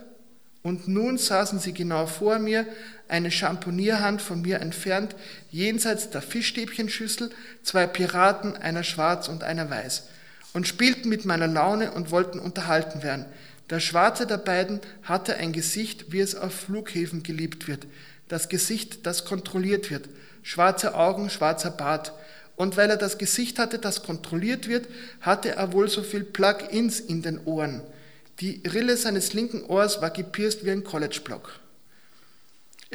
Und nun saßen sie genau vor mir, eine Champonierhand von mir entfernt, jenseits der Fischstäbchenschüssel, zwei Piraten, einer schwarz und einer weiß, und spielten mit meiner Laune und wollten unterhalten werden. Der schwarze der beiden hatte ein Gesicht, wie es auf Flughäfen geliebt wird, das Gesicht, das kontrolliert wird, schwarze Augen, schwarzer Bart. Und weil er das Gesicht hatte, das kontrolliert wird, hatte er wohl so viel Plug-ins in den Ohren. Die Rille seines linken Ohrs war gepierst wie ein College-Block.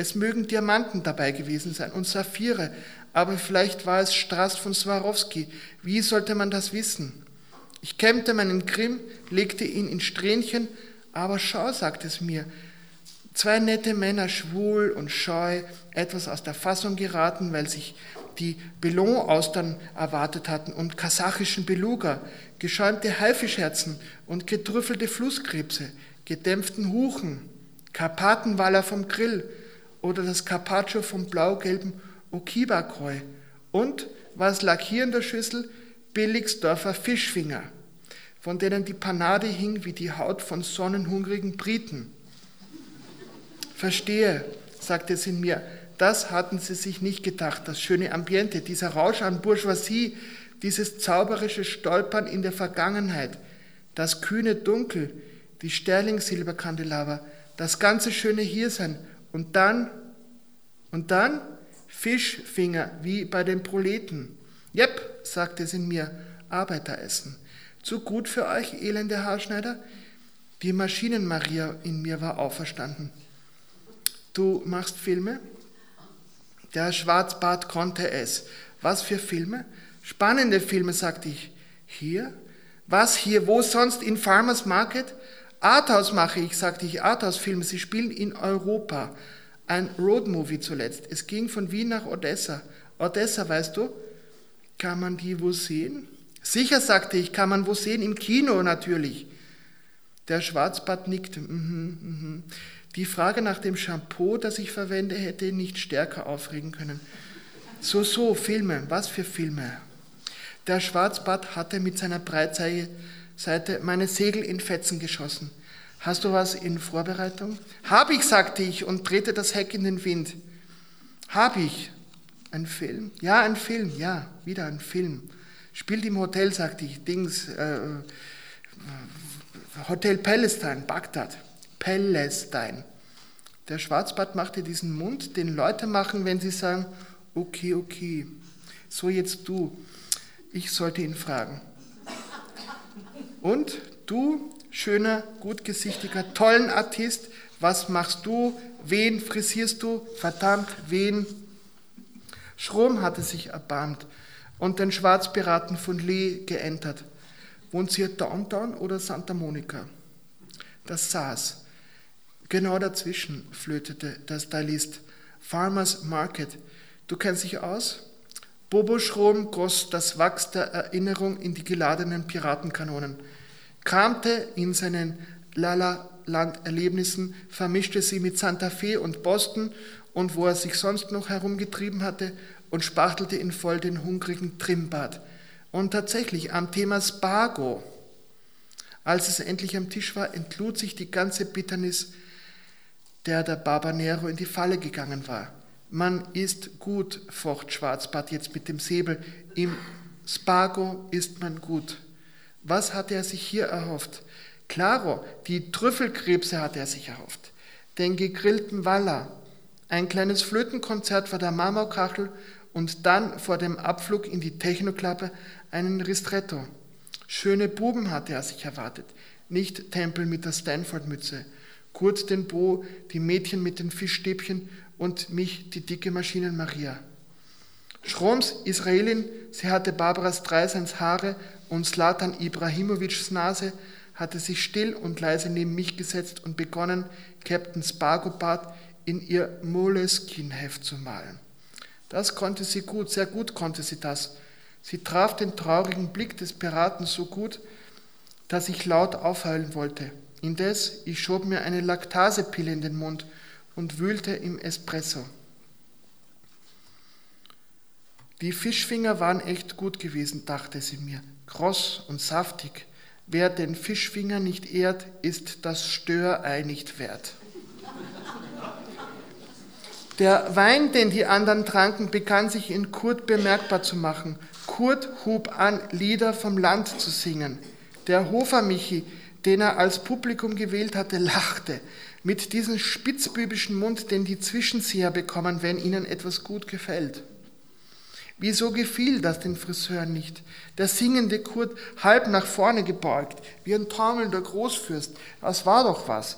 Es mögen Diamanten dabei gewesen sein und Saphire, aber vielleicht war es Strass von Swarovski. Wie sollte man das wissen? Ich kämmte meinen Grimm, legte ihn in Strähnchen, Aber schau, sagt es mir, zwei nette Männer, schwul und scheu, etwas aus der Fassung geraten, weil sich die Bellon-Austern erwartet hatten und kasachischen Beluga, geschäumte Haifischherzen und getrüffelte Flusskrebse, gedämpften Huchen, Karpatenwaller vom Grill oder das Carpaccio vom blau-gelben Okiba-Kreu und, was lag hier in der Schüssel, Billigsdorfer Fischfinger, von denen die Panade hing wie die Haut von sonnenhungrigen Briten. Verstehe, sagte es in mir, das hatten sie sich nicht gedacht, das schöne Ambiente, dieser Rausch an Bourgeoisie, dieses zauberische Stolpern in der Vergangenheit, das kühne Dunkel, die Sterling-Silberkandelaber, das ganze schöne Hiersein und dann, und dann Fischfinger wie bei den Proleten. Jep, sagte es in mir, Arbeiteressen. Zu gut für euch, elende Haarschneider? Die Maschinenmaria in mir war auferstanden. Du machst Filme? Der Schwarzbart konnte es. Was für Filme? Spannende Filme, sagte ich. Hier? Was hier? Wo sonst? In Farmers Market? Arthouse mache ich, sagte ich. Arthouse-Filme. Sie spielen in Europa. Ein Roadmovie zuletzt. Es ging von Wien nach Odessa. Odessa, weißt du? Kann man die wo sehen? Sicher, sagte ich, kann man wo sehen? Im Kino natürlich. Der Schwarzbart nickte. Mhm, mhm. Die Frage nach dem Shampoo, das ich verwende, hätte ihn nicht stärker aufregen können. So, so, Filme. Was für Filme? Der Schwarzbart hatte mit seiner Breitseite meine Segel in Fetzen geschossen. Hast du was in Vorbereitung? Hab ich, sagte ich und drehte das Heck in den Wind. Hab ich. Ein Film? Ja, ein Film, ja, wieder ein Film. Spielt im Hotel, sagte ich, Dings, äh, äh Hotel Palestine, Bagdad. Palestine. Der Schwarzbart machte diesen Mund, den Leute machen, wenn sie sagen, okay, okay, so jetzt du. Ich sollte ihn fragen. Und du, schöner, gutgesichtiger, tollen Artist, was machst du? Wen frisierst du? Verdammt, wen? Schrom hatte sich erbarmt und den Schwarzpiraten von Lee geentert. Wohnt sie Downtown oder Santa Monica? Das saß. Genau dazwischen flötete der Stylist. Farmers Market. Du kennst dich aus? Bobo Schrom goss das Wachs der Erinnerung in die geladenen Piratenkanonen, kramte in seinen Lala-Land-Erlebnissen, vermischte sie mit Santa Fe und Boston und wo er sich sonst noch herumgetrieben hatte und spachtelte in voll den hungrigen Trimbad. Und tatsächlich am Thema Spargo, als es endlich am Tisch war, entlud sich die ganze Bitternis, der der Barbanero in die Falle gegangen war. Man ist gut, focht Schwarzbart jetzt mit dem Säbel. Im Spargo ist man gut. Was hatte er sich hier erhofft? Claro, die Trüffelkrebse hatte er sich erhofft. Den gegrillten Waller, ein kleines Flötenkonzert vor der Marmorkachel und dann vor dem Abflug in die Technoklappe einen Ristretto. Schöne Buben hatte er sich erwartet, nicht Tempel mit der Stanford-Mütze. Kurt den Bo, die Mädchen mit den Fischstäbchen und mich, die dicke Maschinenmaria. Schroms Israelin, sie hatte Barbara Streisans Haare und Slatan Ibrahimovics Nase, hatte sich still und leise neben mich gesetzt und begonnen, Captain Spargobart in ihr Moleskin-Heft zu malen. Das konnte sie gut, sehr gut konnte sie das. Sie traf den traurigen Blick des Piraten so gut, dass ich laut aufheulen wollte. Indes, ich schob mir eine Laktasepille in den Mund und wühlte im Espresso. Die Fischfinger waren echt gut gewesen, dachte sie mir, kross und saftig. Wer den Fischfinger nicht ehrt, ist das Störei nicht wert. Der Wein, den die anderen tranken, begann sich in Kurt bemerkbar zu machen. Kurt hub an, Lieder vom Land zu singen. Der Hofer-Michi, den er als Publikum gewählt hatte, lachte mit diesem spitzbübischen Mund, den die Zwischenseher bekommen, wenn ihnen etwas gut gefällt. Wieso gefiel das den Friseuren nicht? Der singende Kurt halb nach vorne gebeugt, wie ein taumelnder Großfürst. Das war doch was.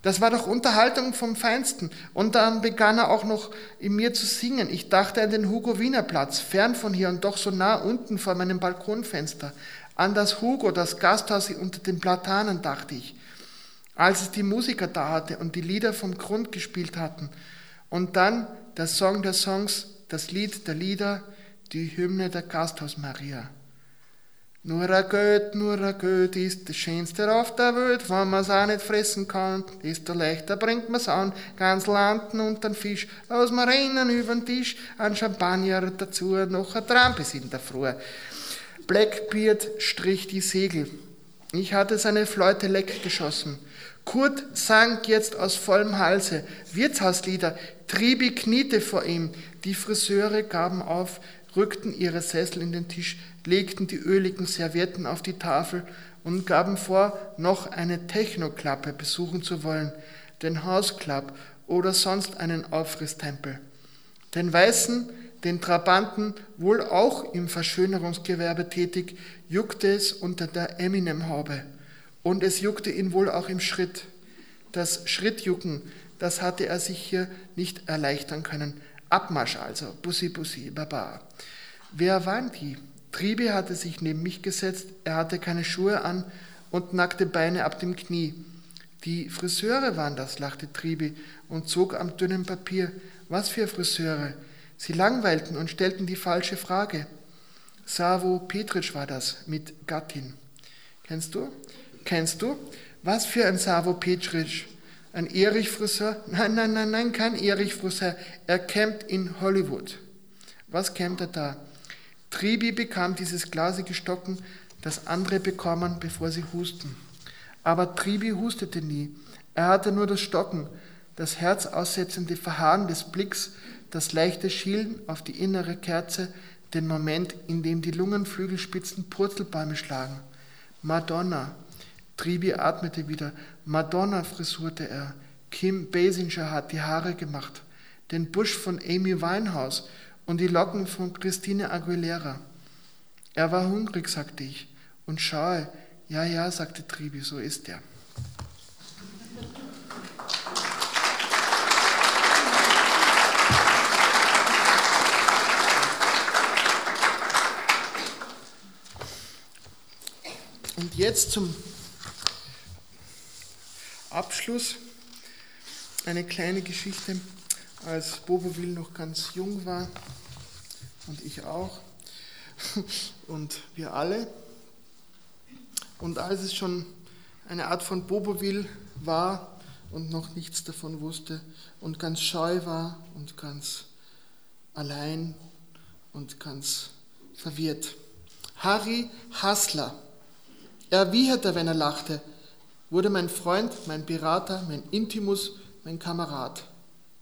Das war doch Unterhaltung vom Feinsten. Und dann begann er auch noch in mir zu singen. Ich dachte an den Hugo Wiener Platz, fern von hier und doch so nah unten vor meinem Balkonfenster. An das Hugo, das Gasthaus unter den Platanen, dachte ich. als es die Musiker da hatte und die Lieder vom Grund gespielt hatten. Und dann der Song der Songs, das Lied der Lieder, die Hymne der Gasthaus Maria. Nur ein Geld, nur ein Geld ist das Schönste auf der Welt, wenn man's auch nicht fressen kann, desto leichter bringt man's an, ganz Landen und ein Fisch, aus Rennen über den Tisch, ein Champagner dazu, noch ein Trampes in der Früh. Blackbeard strich die Segel. Ich hatte seine Fleute leck geschossen. Kurt sang jetzt aus vollem Halse Wirtshauslieder, Tribi kniete vor ihm, die Friseure gaben auf, rückten ihre Sessel in den Tisch, legten die öligen Servietten auf die Tafel und gaben vor, noch eine Technoklappe besuchen zu wollen, den Hausclub oder sonst einen Aufrisstempel. Den Weißen, den Trabanten, wohl auch im Verschönerungsgewerbe tätig, juckte es unter der Eminem-Haube. Und es juckte ihn wohl auch im Schritt. Das Schrittjucken, das hatte er sich hier nicht erleichtern können. Abmarsch also, Bussi Bussi, Baba. Wer waren die? Tribi hatte sich neben mich gesetzt, er hatte keine Schuhe an und nackte Beine ab dem Knie. Die Friseure waren das, lachte Tribi und zog am dünnen Papier. Was für Friseure? Sie langweilten und stellten die falsche Frage. Savo Petritsch war das mit Gattin. Kennst du? Kennst du? Was für ein Savo Petritsch? Ein Erich Friseur? Nein, nein, nein, nein, kein Erich Friseur. Er campt in Hollywood. Was campt er da? Tribi bekam dieses glasige Stocken, das andere bekommen, bevor sie husten. Aber Tribi hustete nie. Er hatte nur das Stocken, das herzaussetzende Verharren des Blicks, das leichte Schielen auf die innere Kerze, den Moment, in dem die Lungenflügelspitzen Purzelbäume schlagen. Madonna. Tribi atmete wieder. Madonna frisuerte er. Kim Basinger hat die Haare gemacht. Den Busch von Amy Winehouse und die Locken von Christine Aguilera. Er war hungrig, sagte ich, und schaue, ja, ja, sagte Tribi, so ist er. Und jetzt zum Abschluss eine kleine Geschichte als Boboville noch ganz jung war und ich auch <laughs> und wir alle. Und als es schon eine Art von Boboville war und noch nichts davon wusste und ganz scheu war und ganz allein und ganz verwirrt. Harry Hassler, er wieherte, wenn er lachte, wurde mein Freund, mein Berater, mein Intimus, mein Kamerad.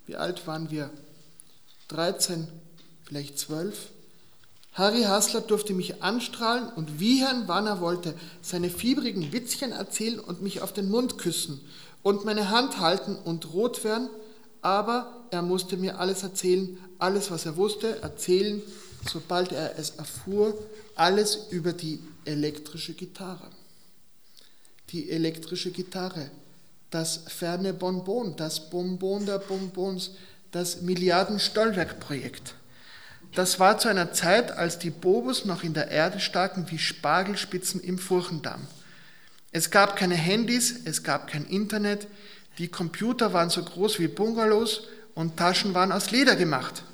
Wie alt waren wir? 13, vielleicht 12? Harry Hassler durfte mich anstrahlen und wiehern, wann er wollte, seine fiebrigen Witzchen erzählen und mich auf den Mund küssen und meine Hand halten und rot werden, aber er musste mir alles erzählen, alles, was er wusste, erzählen, sobald er es erfuhr, alles über die elektrische Gitarre. Die elektrische Gitarre das ferne Bonbon, das Bonbon der Bonbons, das Milliarden-Stollwerk-Projekt. Das war zu einer Zeit, als die Bobos noch in der Erde staken wie Spargelspitzen im Furchendamm. Es gab keine Handys, es gab kein Internet, die Computer waren so groß wie Bungalows und Taschen waren aus Leder gemacht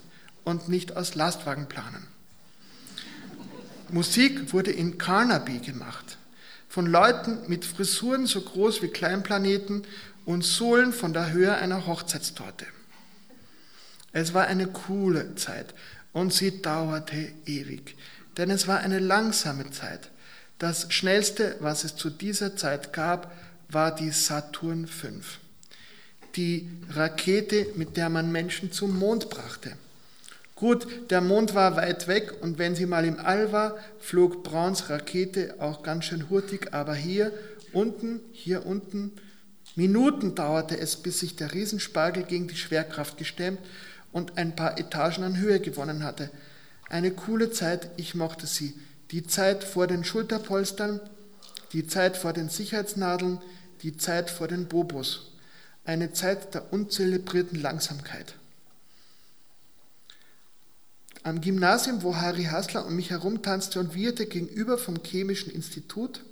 und nicht aus Lastwagenplanen. Musik wurde in Carnaby gemacht von Leuten mit Frisuren so groß wie Kleinplaneten und Sohlen von der Höhe einer Hochzeitstorte. Es war eine coole Zeit und sie dauerte ewig, denn es war eine langsame Zeit. Das schnellste, was es zu dieser Zeit gab, war die Saturn V, die Rakete, mit der man Menschen zum Mond brachte. Gut, der Mond war weit weg und wenn sie mal im All war, flog Brauns Rakete auch ganz schön hurtig, aber hier unten, hier unten, Minuten dauerte es, bis sich der Riesenspargel gegen die Schwerkraft gestemmt und ein paar Etagen an Höhe gewonnen hatte. Eine coole Zeit, ich mochte sie. Die Zeit vor den Schulterpolstern, die Zeit vor den Sicherheitsnadeln, die Zeit vor den Bobos. Eine Zeit der unzelebrierten Langsamkeit. Am Gymnasium, wo Harry Hassler um mich herumtanzte und wirte gegenüber vom Chemischen Institut,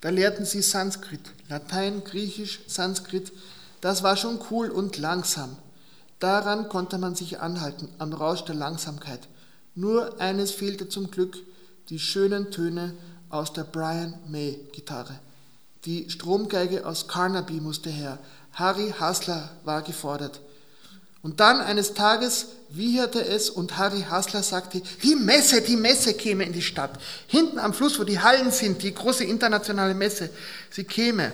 Da lehrten sie Sanskrit, Latein, Griechisch, Sanskrit. Das war schon cool und langsam. Daran konnte man sich anhalten, am Rausch der Langsamkeit. Nur eines fehlte zum Glück, die schönen Töne aus der Brian May Gitarre. Die Stromgeige aus Carnaby musste her. Harry Hassler war gefordert. Und dann eines Tages wieherte es und Harry Hassler sagte, die Messe, die Messe käme in die Stadt. Hinten am Fluss, wo die Hallen sind, die große internationale Messe, sie käme.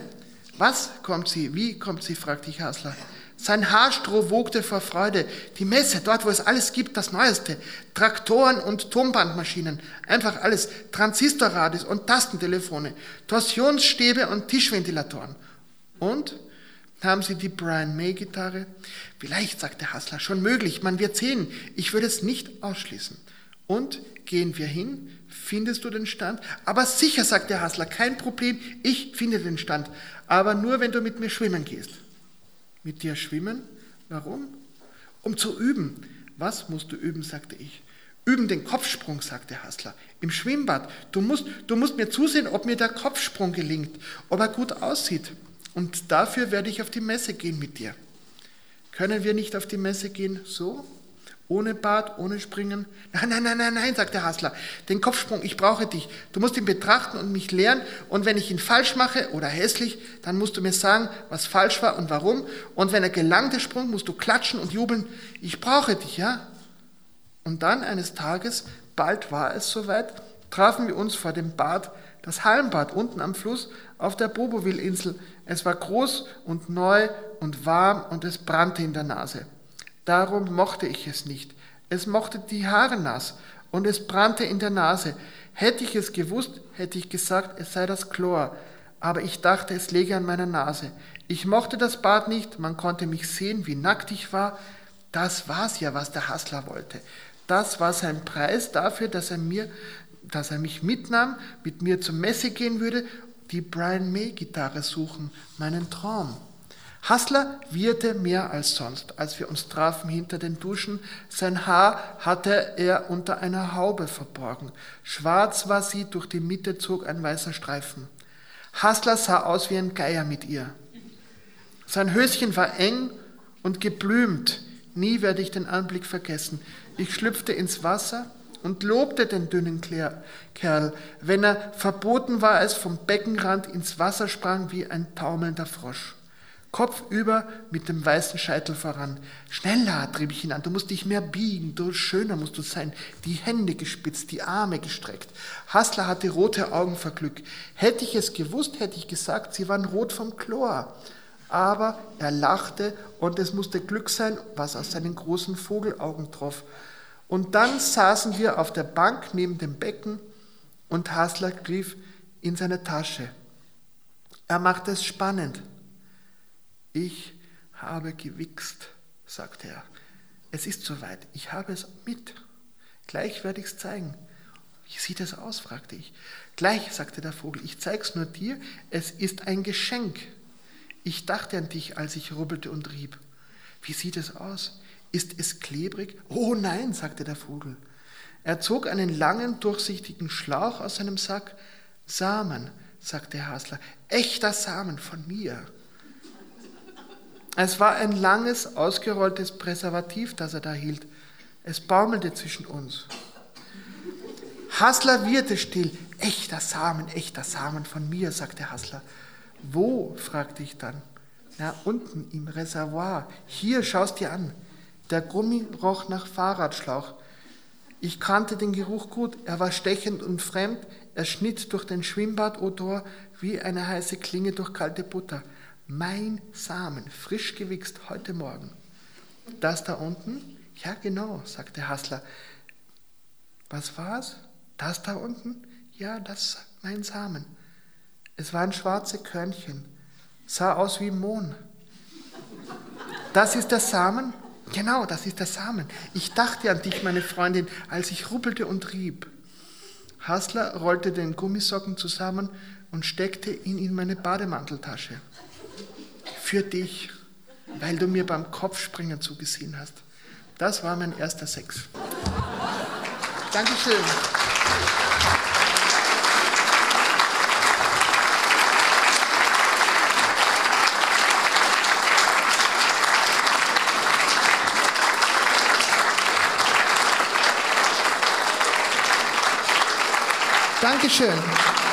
Was kommt sie? Wie kommt sie? fragte ich Hassler. Sein Haarstroh wogte vor Freude. Die Messe, dort wo es alles gibt, das Neueste. Traktoren und Tonbandmaschinen. Einfach alles. Transistorradios und Tastentelefone. Torsionsstäbe und Tischventilatoren. Und haben Sie die Brian May Gitarre? Vielleicht, sagte Hassler, schon möglich, man wird sehen. Ich würde es nicht ausschließen. Und gehen wir hin? Findest du den Stand? Aber sicher, sagte Hassler, kein Problem, ich finde den Stand. Aber nur, wenn du mit mir schwimmen gehst. Mit dir schwimmen? Warum? Um zu üben. Was musst du üben, sagte ich. Üben den Kopfsprung, sagte Hassler. Im Schwimmbad. Du musst, du musst mir zusehen, ob mir der Kopfsprung gelingt, ob er gut aussieht. Und dafür werde ich auf die Messe gehen mit dir. Können wir nicht auf die Messe gehen so? Ohne Bad, ohne Springen? Nein, nein, nein, nein, nein, sagt der Hassler. Den Kopfsprung, ich brauche dich. Du musst ihn betrachten und mich lehren. Und wenn ich ihn falsch mache oder hässlich, dann musst du mir sagen, was falsch war und warum. Und wenn er gelangt, der Sprung, musst du klatschen und jubeln. Ich brauche dich, ja? Und dann eines Tages, bald war es soweit, trafen wir uns vor dem Bad, das Hallenbad unten am Fluss auf der Boboville-Insel es war groß und neu und warm und es brannte in der Nase. Darum mochte ich es nicht. Es mochte die Haare nass und es brannte in der Nase. Hätte ich es gewusst, hätte ich gesagt, es sei das Chlor. Aber ich dachte, es läge an meiner Nase. Ich mochte das Bad nicht, man konnte mich sehen, wie nackt ich war. Das war's ja, was der Hassler wollte. Das war sein Preis dafür, dass er mir, dass er mich mitnahm, mit mir zur Messe gehen würde die Brian May Gitarre suchen, meinen Traum. Hassler wirrte mehr als sonst, als wir uns trafen hinter den Duschen. Sein Haar hatte er unter einer Haube verborgen. Schwarz war sie, durch die Mitte zog ein weißer Streifen. Hassler sah aus wie ein Geier mit ihr. Sein Höschen war eng und geblümt. Nie werde ich den Anblick vergessen. Ich schlüpfte ins Wasser, und lobte den dünnen Kerl, wenn er verboten war, es vom Beckenrand ins Wasser sprang wie ein taumelnder Frosch. Kopfüber mit dem weißen Scheitel voran. Schneller, trieb ich ihn an, du musst dich mehr biegen, du schöner musst du sein. Die Hände gespitzt, die Arme gestreckt. Hassler hatte rote Augen vor Glück. Hätte ich es gewusst, hätte ich gesagt, sie waren rot vom Chlor. Aber er lachte und es musste Glück sein, was aus seinen großen Vogelaugen troff. Und dann saßen wir auf der Bank neben dem Becken und Hasler griff in seine Tasche. Er machte es spannend. Ich habe gewichst, sagte er. Es ist soweit, ich habe es mit. Gleich werde ich es zeigen. Wie sieht es aus? fragte ich. Gleich, sagte der Vogel, ich zeig's nur dir, es ist ein Geschenk. Ich dachte an dich, als ich rubbelte und rieb. Wie sieht es aus? Ist es klebrig? Oh nein, sagte der Vogel. Er zog einen langen, durchsichtigen Schlauch aus seinem Sack. Samen, sagte Hasler, echter Samen von mir. Es war ein langes, ausgerolltes Präservativ, das er da hielt. Es baumelte zwischen uns. Hassler wirrte still. Echter Samen, echter Samen von mir, sagte Hassler. Wo? fragte ich dann. Na, unten im Reservoir. Hier, schaust dir an. Der Gummi roch nach Fahrradschlauch. Ich kannte den Geruch gut, er war stechend und fremd, er schnitt durch den Schwimmbadodor wie eine heiße Klinge durch kalte Butter. Mein Samen, frisch gewichst heute Morgen. Das da unten? Ja, genau, sagte Hassler. Was war's? Das da unten? Ja, das mein Samen. Es waren schwarze Körnchen, sah aus wie Mohn. Das ist der Samen? Genau, das ist der Samen. Ich dachte an dich, meine Freundin, als ich ruppelte und rieb. Hassler rollte den Gummisocken zusammen und steckte ihn in meine Bademanteltasche. Für dich, weil du mir beim Kopfspringen zugesehen hast. Das war mein erster Sex. Dankeschön. Dankeschön.